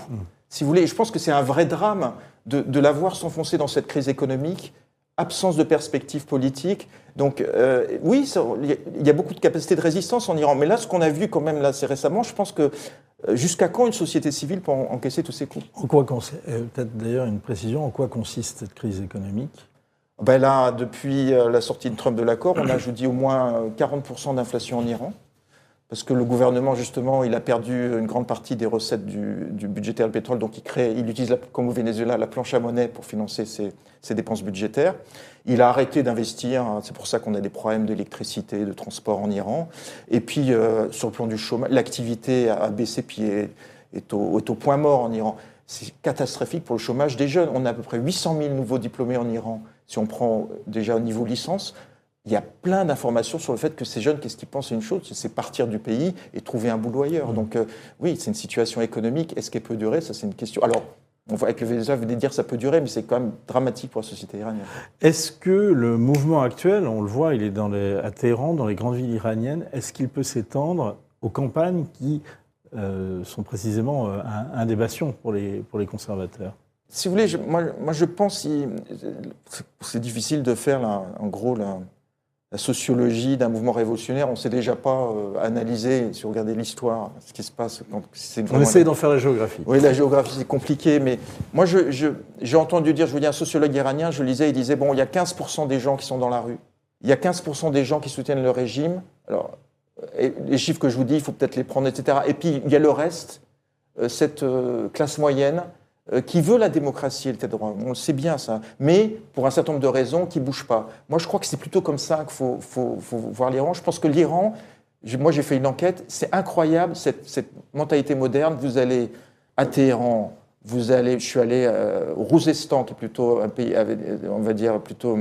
si vous voulez. Et je pense que c'est un vrai drame de, de la voir s'enfoncer dans cette crise économique, absence de perspective politique. Donc euh, oui, ça- il y a- beaucoup de capacité de résistance en Iran. Mais là, ce qu'on a vu quand même là, assez récemment, je pense que euh, jusqu'à quand une société civile peut en- encaisser tous ces coups? En quoi euh, Peut-être d'ailleurs une précision, en quoi consiste cette crise économique? Ben Là, depuis la sortie de Trump de l'accord, on a, je vous dis, au moins euh, 40% d'inflation en Iran. Parce que le gouvernement, justement, il a perdu une grande partie des recettes du, du budgétaire du pétrole. Donc, il, crée, il utilise, comme au Venezuela, la planche à monnaie pour financer ses, ses dépenses budgétaires. Il a arrêté d'investir. C'est pour ça qu'on a des problèmes d'électricité, de transport en Iran. Et puis, euh, sur le plan du chômage, l'activité a baissé puis est, est au, est au point mort en Iran. C'est catastrophique pour le chômage des jeunes. On a à peu près 800 000 nouveaux diplômés en Iran, si on prend déjà au niveau licence. Il y a plein d'informations sur le fait que ces jeunes, qu'est-ce qu'ils pensent une chose, c'est partir du pays et trouver un boulot ailleurs. Donc euh, oui, c'est une situation économique. Est-ce qu'elle peut durer? Ça, c'est une question. Alors, on voit avec le Venezuela, vous venez de dire que ça peut durer, mais c'est quand même dramatique pour la société iranienne. Est-ce que le mouvement actuel, on le voit, il est dans les, à Téhéran, dans les grandes villes iraniennes, est-ce qu'il peut s'étendre aux campagnes qui euh, sont précisément euh, un, un des bastions pour les, pour les conservateurs? Si vous voulez, je- moi, moi je pense, c'est- difficile de faire la- en gros la sociologie d'un mouvement révolutionnaire. On ne sait déjà pas euh, analyser, si vous regardez l'histoire, ce qui se passe quand c'est On essaie d'en faire la géographie. Oui, la géographie, c'est compliqué, mais moi, je- je- j'ai entendu dire, je vous dis, un sociologue iranien, je lisais, il disait, bon, il y a 15% des gens qui sont dans la rue. Il y a 15% des gens qui soutiennent le régime. Alors, les chiffres que je vous dis, il faut peut-être les prendre, etc. Et puis, il y a le reste, euh, cette euh, classe moyenne qui veut la démocratie et l'état de droit. On le sait bien, ça. Mais, pour un certain nombre de raisons, qui ne bouge pas. Moi, je crois que c'est plutôt comme ça qu'il faut, voir l'Iran. Je pense que l'Iran, moi, j'ai fait une enquête, c'est incroyable, cette, mentalité moderne. Vous allez à Téhéran, vous allez, je suis allé euh, au Rouzestan, qui est plutôt un pays, on va dire, plutôt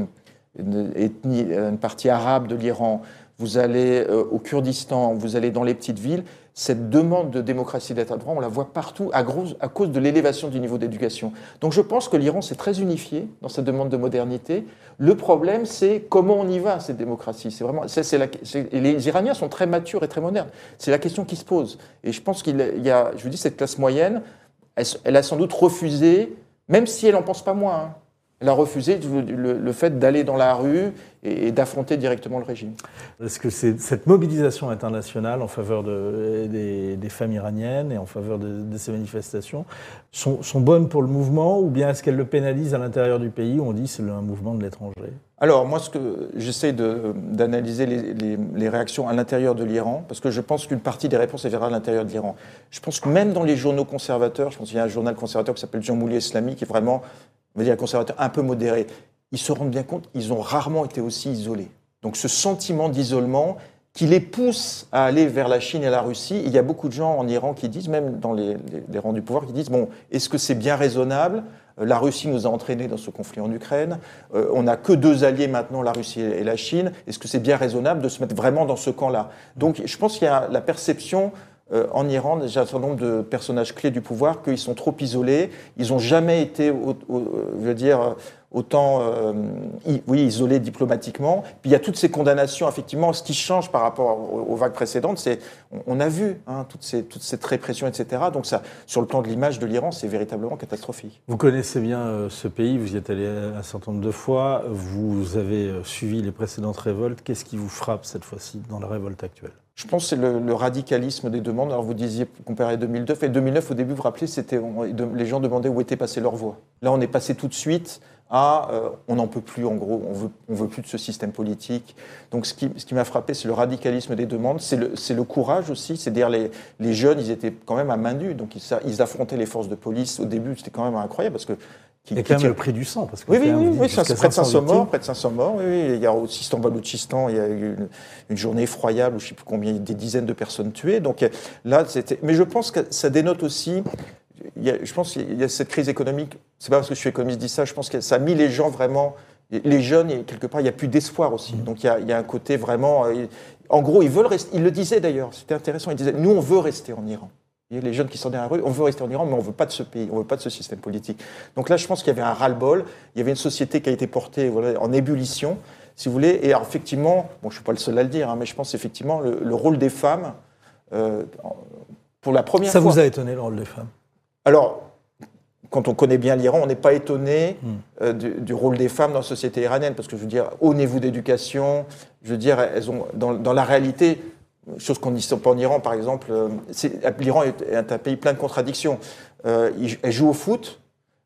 une, une partie arabe de l'Iran. Vous allez euh, au Kurdistan, vous allez dans les petites villes. Cette demande de démocratie d'état de droit, on la voit partout à, à cause de l'élévation du niveau d'éducation. Donc je pense que l'Iran, c'est très unifié dans sa demande de modernité. Le problème, c'est comment on y va, cette démocratie. C'est vraiment, c'est- la- les Iraniens sont très matures et très modernes. C'est la question qui se pose. Et je pense qu'il y a, je vous dis, cette classe moyenne, elle, elle a sans doute refusé, même si elle n'en pense pas moins, hein, elle a refusé le, fait d'aller dans la rue et, et d'affronter directement le régime. Est-ce que cette mobilisation internationale en faveur de- des, des femmes iraniennes et en faveur de, de ces manifestations sont, sont bonnes pour le mouvement ou bien est-ce qu'elles le pénalisent à l'intérieur du pays où on dit c'est un mouvement de l'étranger? Alors, moi, ce que j'essaie d'analyser les, les- les réactions à l'intérieur de l'Iran, parce que je pense qu'une partie des réponses est à l'intérieur de l'Iran. Je pense que même dans les journaux conservateurs, je pense qu'il y a un journal conservateur qui s'appelle Jean Moulier Islami, qui est vraiment, on va dire, conservateur un peu modéré. Ils se rendent bien compte, ils ont rarement été aussi isolés. Donc, ce sentiment d'isolement qui les pousse à aller vers la Chine et la Russie, il y a beaucoup de gens en Iran qui disent, même dans les, les- les rangs du pouvoir, qui disent, bon, est-ce que c'est bien raisonnable? Euh, La Russie nous a entraînés dans ce conflit en Ukraine. Euh, on n'a que deux alliés maintenant, la Russie et la Chine. Est-ce que c'est bien raisonnable de se mettre vraiment dans ce camp-là? Donc je pense qu'il y a la perception euh, en Iran, déjà un certain nombre de personnages clés du pouvoir, qu'ils sont trop isolés. Ils n'ont jamais été, au- je veux dire, autant euh, oui, isolés diplomatiquement. Puis il y a toutes ces condamnations, effectivement. Ce qui change par rapport aux, vagues précédentes, c'est on, a vu hein, toute, ces, toute cette répression, etc. Donc ça, sur le plan de l'image de l'Iran, c'est véritablement catastrophique. Vous connaissez bien euh, ce pays, vous y êtes allé un certain nombre de fois, vous avez euh, suivi les précédentes révoltes. Qu'est-ce qui vous frappe cette fois-ci dans la révolte actuelle? Je pense que c'est le, radicalisme des demandes. Alors vous disiez comparé à 2009. Et 2009, au début, vous vous rappelez, c'était les gens demandaient où était passée leur voix. Là, on est passé tout de suite à euh, on n'en peut plus, en gros, on veut, on veut plus de ce système politique. Donc ce qui, ce qui m'a frappé, c'est le radicalisme des demandes, c'est le, le courage aussi. C'est-à-dire les, les jeunes, ils étaient quand même à main nue, donc ils, ils affrontaient les forces de police. Au début, c'était quand même incroyable parce que qui- Il y a qui même le prix du sang. Parce que oui, oui, oui, oui, près de 500 500 morts, près de 500 morts. Oui, oui. Il y a aussi en Baloutchistan, il y a eu une, une journée effroyable où je ne sais plus combien, des dizaines de personnes tuées. Donc là, c'était. Mais je pense que ça dénote aussi. il y a- je pense qu'il y a cette crise économique. C'est pas parce que je suis économiste dis ça. Je pense que ça a mis les gens vraiment Les jeunes, et quelque part, il n'y a plus d'espoir aussi. Donc il y, a, il y, a, un côté vraiment. Euh, en gros, ils veulent rester. Ils le disaient d'ailleurs, c'était intéressant. Ils disaient Nous, on veut rester en Iran. Les jeunes qui sont dans la rue, on veut rester en Iran, mais on ne veut pas de ce pays, on ne veut pas de ce système politique. Donc là, je pense qu'il y avait un ras-le-bol. Il y avait une société qui a été portée voilà, en ébullition, si vous voulez. Et alors, effectivement, bon, je ne suis pas le seul à le dire, hein, mais je pense effectivement le, le rôle des femmes, euh, pour la première Ça fois. vous a étonné le rôle des femmes? Alors, quand on connaît bien l'Iran, on n'est pas étonné euh, du, du, rôle des femmes dans la société iranienne, parce que je veux dire, au niveau d'éducation, je veux dire, elles ont, dans, dans la réalité, chose qu'on ne dit pas en Iran, par exemple, euh, l'Iran est, un pays plein de contradictions. Euh, elles jouent au foot,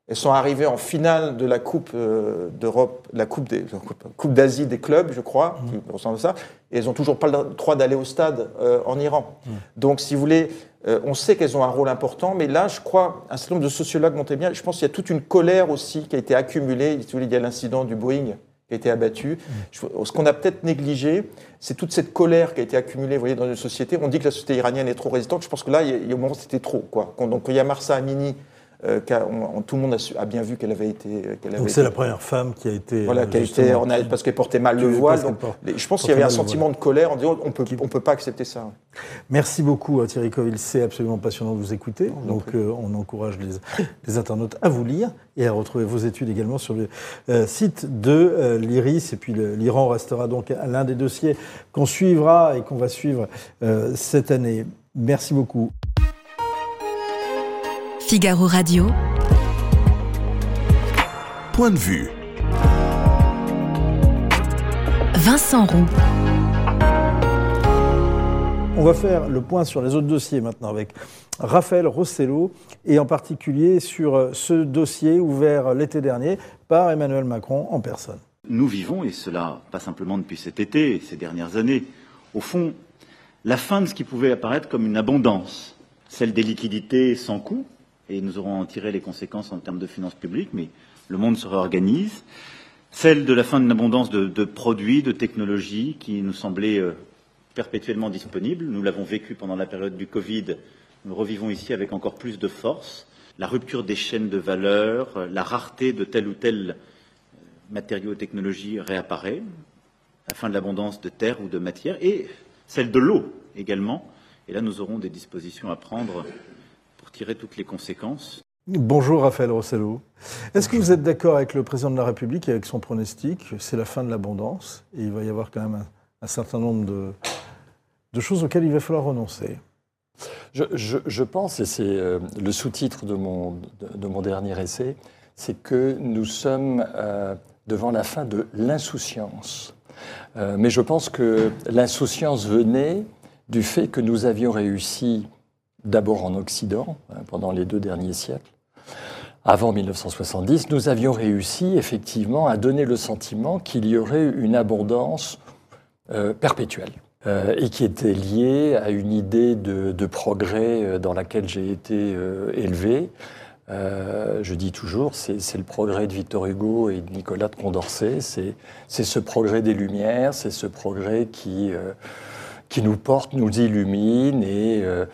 elles sont arrivées en finale de la Coupe euh, d'Europe, la Coupe d'Asie des clubs, je crois, mmh. qui ressemble à ça, et elles n'ont toujours pas le droit d'aller au stade euh, en Iran. Mmh. Donc, si vous voulez, on sait qu'elles ont un rôle important, mais là, je crois, un certain nombre de sociologues montaient bien, je pense qu'il y a toute une colère aussi qui a été accumulée. Si vous voulez, il y a l'incident du Boeing qui a été abattu. Mmh. Ce qu'on a peut-être négligé, c'est toute cette colère qui a été accumulée, vous voyez, dans une société. On dit que la société iranienne est trop résistante. Je pense que là, il y a, au moment, c'était trop, quoi. Donc, il y a Marsa Amini, euh, on, on, tout le monde a, bien vu qu'elle avait été. Qu donc c'est la première femme qui a été. Voilà, qui a été, on a, parce qu'elle portait mal le voile. Donc, je pense qu'il y avait un sentiment de colère en disant on peut, on peut pas accepter ça. Merci beaucoup euh, Thierry Coville, c'est absolument passionnant de vous écouter. On donc euh, on encourage les, les, internautes à vous lire et à retrouver vos études également sur le euh, site de euh, l'IRIS. Et puis l'Iran restera donc l'un des dossiers qu'on suivra et qu'on va suivre euh, cette année. Merci beaucoup. Figaro Radio. Point de vue. Vincent Roux. On va faire le point sur les autres dossiers maintenant avec Raphaël Rossello et en particulier sur ce dossier ouvert l'été dernier par Emmanuel Macron en personne. Nous vivons, et cela pas simplement depuis cet été, ces dernières années, au fond, la fin de ce qui pouvait apparaître comme une abondance, celle des liquidités sans coût, et nous aurons en tiré les conséquences en termes de finances publiques, mais le monde se réorganise. Celle de la fin d'une abondance de, produits, de technologies qui nous semblaient euh, perpétuellement disponibles. Nous l'avons vécu pendant la période du Covid. Nous revivons ici avec encore plus de force. La rupture des chaînes de valeur, euh, la rareté de tel ou tel matériau et technologie réapparaît. La fin de l'abondance de terre ou de matière et celle de l'eau également. Et là, nous aurons des dispositions à prendre tirer toutes les conséquences. Bonjour Raphaël Rossello. Est-ce que vous êtes d'accord avec le président de la République et avec son pronostic? C'est la fin de l'abondance et il va y avoir quand même un, un certain nombre de, de, choses auxquelles il va falloir renoncer. Je, je, je pense, et c'est euh, le sous-titre de mon, de, de, mon dernier essai, c'est que nous sommes euh, devant la fin de l'insouciance. Euh, mais je pense que l'insouciance venait du fait que nous avions réussi d'abord en Occident, hein, pendant les deux derniers siècles. Avant 1970, nous avions réussi effectivement à donner le sentiment qu'il y aurait une abondance euh, perpétuelle euh, et qui était liée à une idée de, progrès dans laquelle j'ai été euh, élevé. je dis toujours, c'est le progrès de Victor Hugo et de Nicolas de Condorcet, c'est ce progrès des Lumières, c'est ce progrès qui qui nous porte, nous illumine et euh,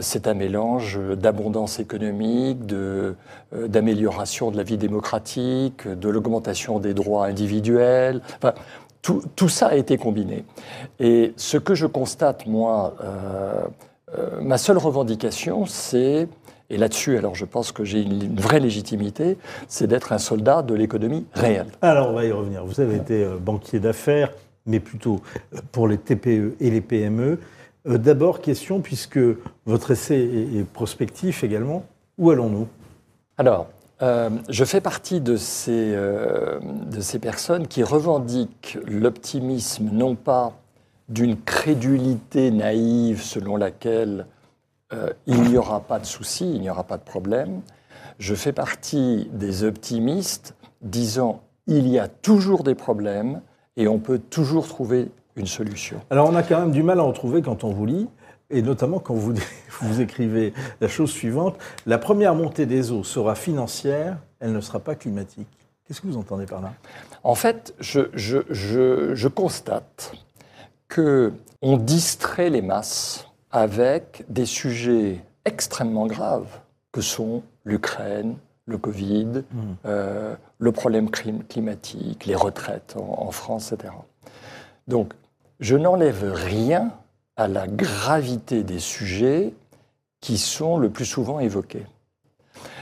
c'est un mélange d'abondance économique, d'amélioration de, la vie démocratique, de l'augmentation des droits individuels. Enfin, tout, tout, ça a été combiné. Et ce que je constate, moi, euh, euh, ma seule revendication, c'est, et là-dessus, alors je pense que j'ai une, une, vraie légitimité, c'est d'être un soldat de l'économie réelle. Alors on va y revenir. Vous avez été banquier d'affaires, mais plutôt pour les TPE et les PME. Euh, D'abord, question, puisque votre essai est, prospectif également, où allons-nous? Alors, euh, je fais partie de ces, euh, de ces personnes qui revendiquent l'optimisme non pas d'une crédulité naïve selon laquelle il n'y aura pas de souci, il n'y aura pas de problème. Je fais partie des optimistes disant il y a toujours des problèmes et on peut toujours trouver une solution. Alors on a quand même du mal à en trouver quand on vous lit, et notamment quand vous, vous écrivez la chose suivante, la première montée des eaux sera financière, elle ne sera pas climatique. Qu'est-ce que vous entendez par là? En fait, je, je, je, je constate qu'on distrait les masses avec des sujets extrêmement graves que sont l'Ukraine, le Covid, euh, le problème clim- climatique, les retraites en, en France, etc. Donc, je n'enlève rien à la gravité des sujets qui sont le plus souvent évoqués.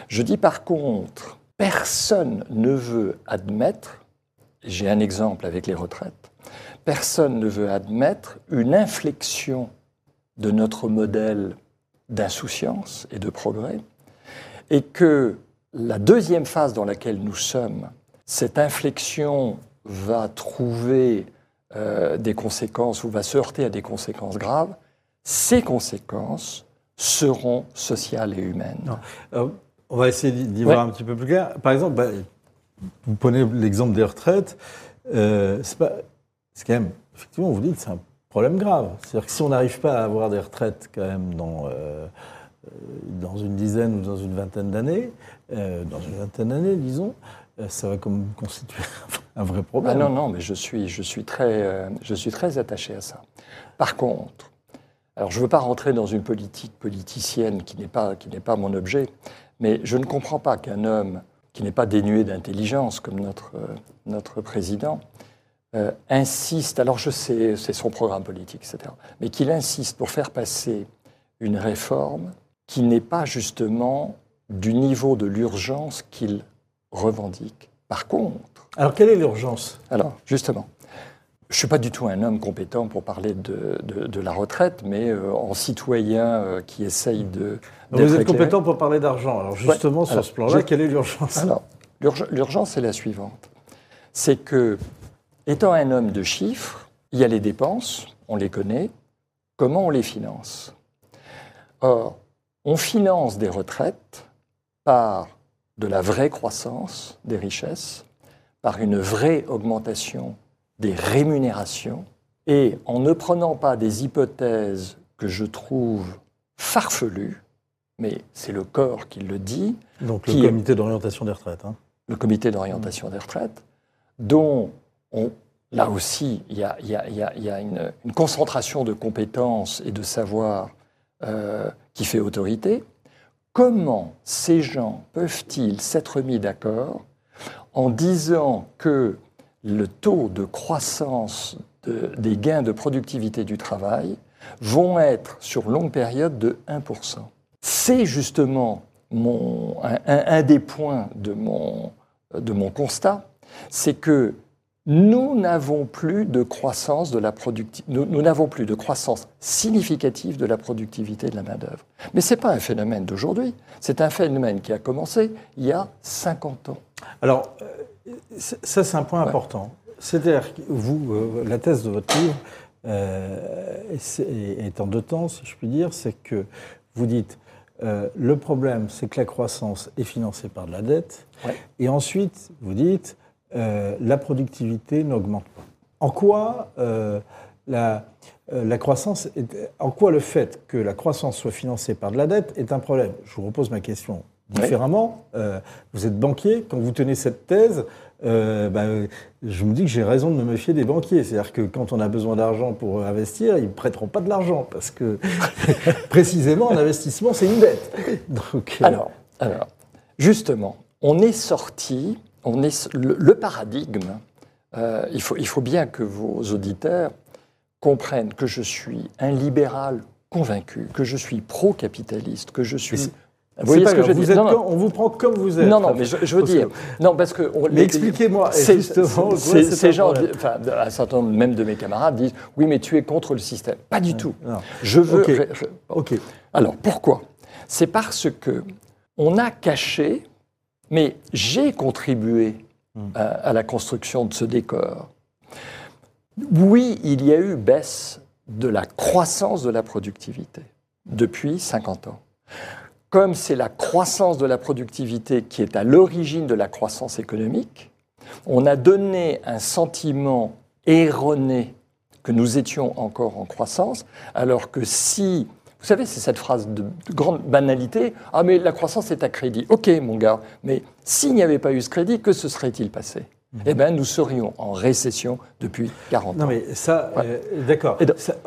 Je dis par contre, personne ne veut admettre, j'ai un exemple avec les retraites, personne ne veut admettre une inflexion de notre modèle d'insouciance et de progrès, et que la deuxième phase dans laquelle nous sommes, cette inflexion va trouver euh, des conséquences ou va se heurter à des conséquences graves, ces conséquences seront sociales et humaines. Alors, on va essayer d'y Ouais. voir un petit peu plus clair. Par exemple, bah, vous prenez l'exemple des retraites. euh, c'est pas- quand même, effectivement, vous dites, c'est un problème grave. C'est-à-dire que si on n'arrive pas à avoir des retraites quand même dans, euh, euh, dans une dizaine ou dans une vingtaine d'années, euh, dans une vingtaine d'années, disons, euh, ça va comme constituer un vrai Ah problème. non, non, mais je suis, je suis, très, euh, je suis très attaché à ça. Par contre, alors je ne veux pas rentrer dans une politique politicienne qui n'est pas, qui n'est pas mon objet, mais je ne comprends pas qu'un homme qui n'est pas dénué d'intelligence comme notre, euh, notre président euh, insiste, alors je sais, c'est son programme politique, etc., mais qu'il insiste pour faire passer une réforme qui n'est pas justement du niveau de l'urgence qu'il revendique. Par contre, Alors, quelle est l'urgence? Alors, justement, je ne suis pas du tout un homme compétent pour parler de, de- de la retraite, mais euh, en citoyen euh, qui essaye de. Vous êtes éclairé. compétent pour parler d'argent. Alors, justement, sur Alors, ce plan-là, je- quelle est l'urgence? Alors, l'urge- l'urgence est la suivante. C'est que, étant un homme de chiffres, il y a les dépenses, on les connaît, comment on les finance? Or, on finance des retraites par de la vraie croissance des richesses, par une vraie augmentation des rémunérations, et en ne prenant pas des hypothèses que je trouve farfelues, mais c'est le corps qui le dit, Donc, le est- comité d'orientation des retraites. hein. le comité d'orientation des retraites, dont on, là aussi il y a, il y a- il y a- il y a une, une concentration de compétences et de savoir euh, qui fait autorité. Comment ces gens peuvent-ils s'être mis d'accord en disant que le taux de croissance de- des gains de productivité du travail vont être sur longue période de 1%. C'est justement un des points de mon, de mon constat, c'est que nous n'avons plus de croissance de la nous, nous n'avons plus de croissance significative de la productivité de la main-d'œuvre. Mais ce n'est pas un phénomène d'aujourd'hui, c'est un phénomène qui a commencé il y a 50 ans. Alors, euh, ça, c'est un point important. C'est-à-dire que vous, euh, la thèse de votre livre euh, est, est en deux temps, si je puis dire, c'est que vous dites euh, le problème, c'est que la croissance est financée par de la dette, Ouais. et ensuite vous dites euh, la productivité n'augmente pas. En quoi euh, la, euh, la croissance, est- en quoi le fait que la croissance soit financée par de la dette est un problème? Je vous repose ma question différemment. Vous êtes banquier, quand vous tenez cette thèse, euh, bah, je me dis que j'ai raison de me méfier des banquiers. C'est-à-dire que quand on a besoin d'argent pour investir, ils ne prêteront pas de l'argent parce que précisément, un investissement, c'est une dette. Donc, euh, Alors, alors, justement, on est sorti, on est, le, le paradigme, euh, il, faut, il faut bien que vos auditeurs comprennent que je suis un libéral convaincu, que je suis pro-capitaliste, que je suis... Vous voyez pas ce que je Non, non. quand- on vous prend comme vous êtes. Non, non, mais je, je veux que- dire, non, parce que on- Mais expliquez-moi, c'est- justement, ces un gens, enfin, un certain nombre même de mes camarades disent, oui, mais tu es contre le système. Pas du tout. non. Je veux. Ok. je- je- Ok. alors pourquoi? C'est parce que on a caché, mais j'ai contribué à, à la construction de ce décor. Oui, il y a eu baisse de la croissance de la productivité depuis 50 ans. Comme c'est la croissance de la productivité qui est à l'origine de la croissance économique, on a donné un sentiment erroné que nous étions encore en croissance, alors que si, vous savez, c'est cette phrase de, de grande banalité, ah mais la croissance est à crédit. Ok mon gars, mais s'il n'y avait pas eu ce crédit, que se serait-il passé? Eh bien, nous serions en récession depuis 40 Non, ans. mais ça, Ouais. euh, d'accord.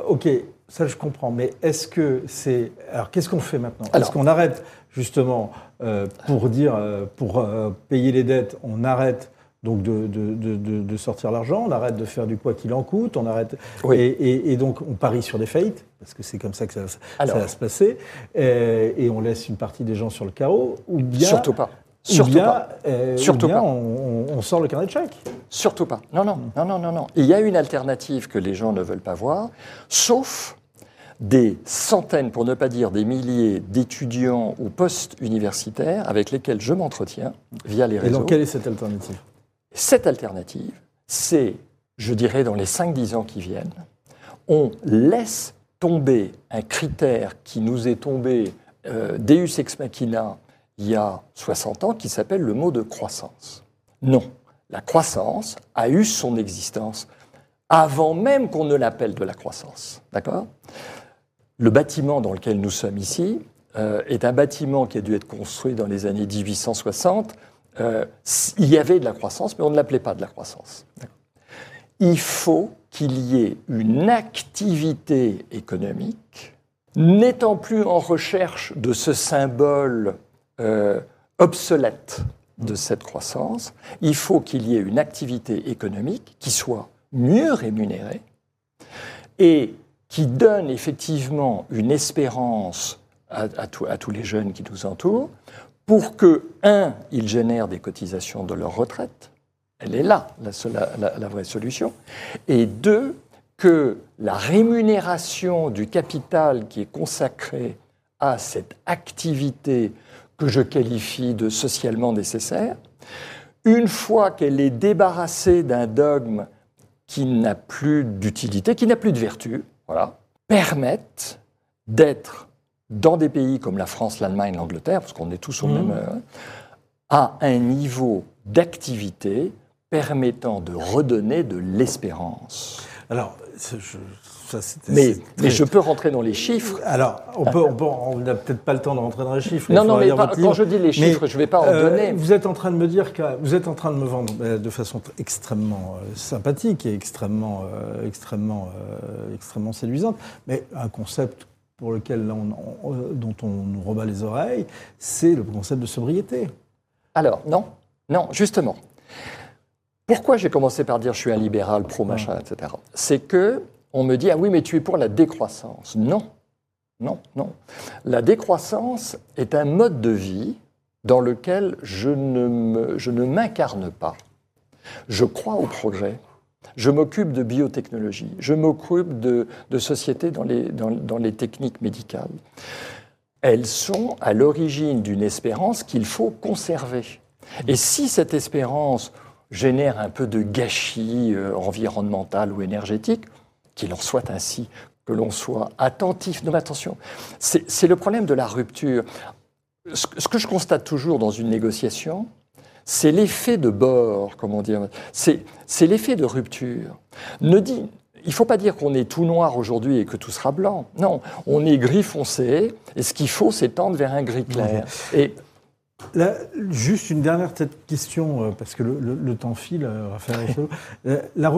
Ok. ça, je comprends. Mais est-ce que c'est. Alors, qu'est-ce qu'on fait maintenant? Est-ce qu'on arrête, justement, euh, pour dire, euh, pour payer les dettes, on arrête donc de, de- de- sortir l'argent, on arrête de faire du quoi qu'il en coûte, on arrête. Oui. Et, et- et donc, on parie sur des faillites, parce que c'est comme ça que ça, ça va se passer. Et, et on laisse une partie des gens sur le carreau. Ou bien. Surtout pas. ou Surtout bien, pas. euh, ou Surtout bien pas. On, sort le carnet de chèques. Surtout pas. Non, non, non, non, non, non. Il y a une alternative que les gens ne veulent pas voir, sauf des centaines, pour ne pas dire des milliers d'étudiants ou post-universitaires avec lesquels je m'entretiens via les Et réseaux. donc, quelle est cette alternative? Cette alternative, c'est, je dirais, dans les 5-10 ans qui viennent, on laisse tomber un critère qui nous est tombé euh, Deus ex machina il y a 60 ans, qui s'appelle le mot de croissance. Non, la croissance a eu son existence avant même qu'on ne l'appelle de la croissance. D'accord? Le bâtiment dans lequel nous sommes ici euh, est un bâtiment qui a dû être construit dans les années 1860 euh, il y avait de la croissance, mais on ne l'appelait pas de la croissance. Il faut qu'il y ait une activité économique, n'étant plus en recherche de ce symbole euh, obsolète de cette croissance, il faut qu'il y ait une activité économique qui soit mieux rémunérée et qui donne effectivement une espérance à, tous les jeunes qui nous entourent, pour que, un, ils génèrent des cotisations de leur retraite, elle est là, la, vraie solution, et deux, que la rémunération du capital qui est consacré à cette activité que je qualifie de socialement nécessaire, une fois qu'elle est débarrassée d'un dogme qui n'a plus d'utilité, qui n'a plus de vertu, voilà, d'être dans des pays comme la France, l'Allemagne, l'Angleterre, parce qu'on est tous au même, euh, à un niveau d'activité permettant de redonner de l'espérance. Alors, je- ça, c'était- Mais, mais je peux rentrer dans les chiffres. Alors, on peut, on peut- on n'a peut-être pas le temps de rentrer dans les chiffres. Non, non, mais pas- quand je dis les chiffres, je ne vais pas en euh, donner. Vous êtes en train de me dire que vous êtes en train de me vendre euh, de façon extrêmement euh, sympathique et extrêmement, euh, extrêmement, extrêmement séduisante, mais un concept pour lequel on- on- euh, dont on nous rebat les oreilles, c'est le concept de sobriété. Alors, non, non, justement. Pourquoi j'ai commencé par dire je suis un libéral, pro-machin, etc. C'est que on me dit, ah oui, mais tu es pour la décroissance. Non, non, non. La décroissance est un mode de vie dans lequel je ne me- je ne m'incarne pas. Je crois au progrès. Je m'occupe de biotechnologie. Je m'occupe de, de société dans les, dans- les techniques médicales. Elles sont à l'origine d'une espérance qu'il faut conserver. Et si cette espérance génère un peu de gâchis euh, environnemental ou énergétique, qu'il en soit ainsi, que l'on soit attentif. Non, attention, c'est le problème de la rupture. Ce que je constate toujours dans une négociation, c'est l'effet de bord, comment dire, c'est c'est l'effet de rupture. Ne dit, il ne faut pas dire qu'on est tout noir aujourd'hui et que tout sera blanc. Non, on est gris foncé, et ce qu'il faut, c'est tendre vers un gris clair. Et Là, juste une dernière question, euh, parce que le, le- le temps file, euh, Raphaël. Euh, la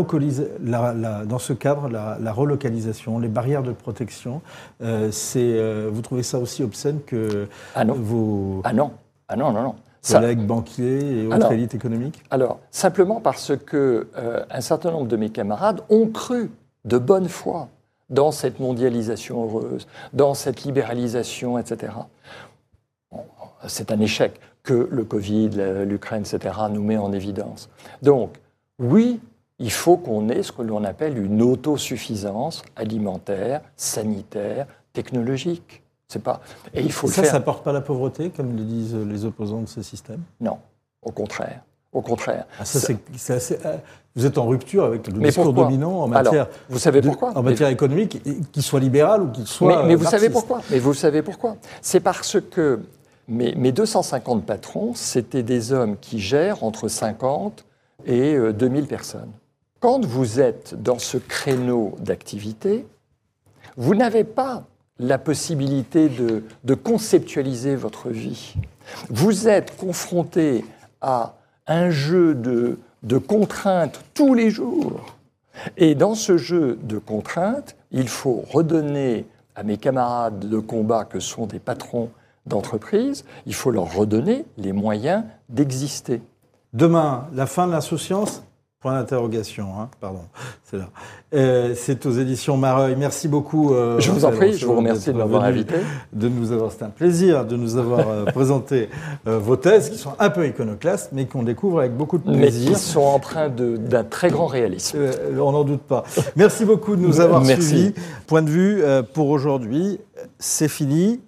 la- la- dans ce cadre, la, la relocalisation, les barrières de protection, euh, c'est, euh, vous trouvez ça aussi obscène que Ah non. vos ah non, ah non, non, non. Collègues banquiers et autres Alors- élites économiques Alors, simplement parce que euh, un certain nombre de mes camarades ont cru de bonne foi dans cette mondialisation heureuse, dans cette libéralisation, etc. Bon, C'est un échec que le Covid, l'Ukraine, etc. nous met en évidence. Donc, oui, il faut qu'on ait ce que l'on appelle une autosuffisance alimentaire, sanitaire, technologique. C'est pas. Et il faut Ça, le faire. ça porte pas la pauvreté, comme le disent les opposants de ce système? Non, au contraire. Au contraire. Ah, ça, Ça- assez- euh, Vous êtes en rupture avec le Mais discours dominant en Alors, matière, vous savez de- pourquoi? en matière économique, qu'il soit libéral ou qu'il soit. mais, mais euh, vous savez pourquoi? Mais vous savez pourquoi? C'est parce que mes, mes 250 patrons, c'était des hommes qui gèrent entre 50 et euh, 2000 personnes. Quand vous êtes dans ce créneau d'activité, vous n'avez pas la possibilité de, conceptualiser votre vie. Vous êtes confronté à un jeu de, de contraintes tous les jours. Et dans ce jeu de contraintes, il faut redonner à mes camarades de combat que sont des patrons d'entreprise, il faut leur redonner les moyens d'exister. Demain, la fin de l'insouciance Point d'interrogation, hein, pardon, c'est là. Euh, c'est aux éditions Mareuil. Merci beaucoup. Euh, je vous en prie, je vous remercie de m'avoir invité. De nous avoir, c'est un plaisir de nous avoir euh, présenté vos thèses qui sont un peu iconoclastes, mais qu'on découvre avec beaucoup de plaisir. Mais qui sont empreints d'un très grand réalisme. on n'en doute pas. Merci beaucoup de nous avoir suivis. Point de vue pour aujourd'hui, c'est fini.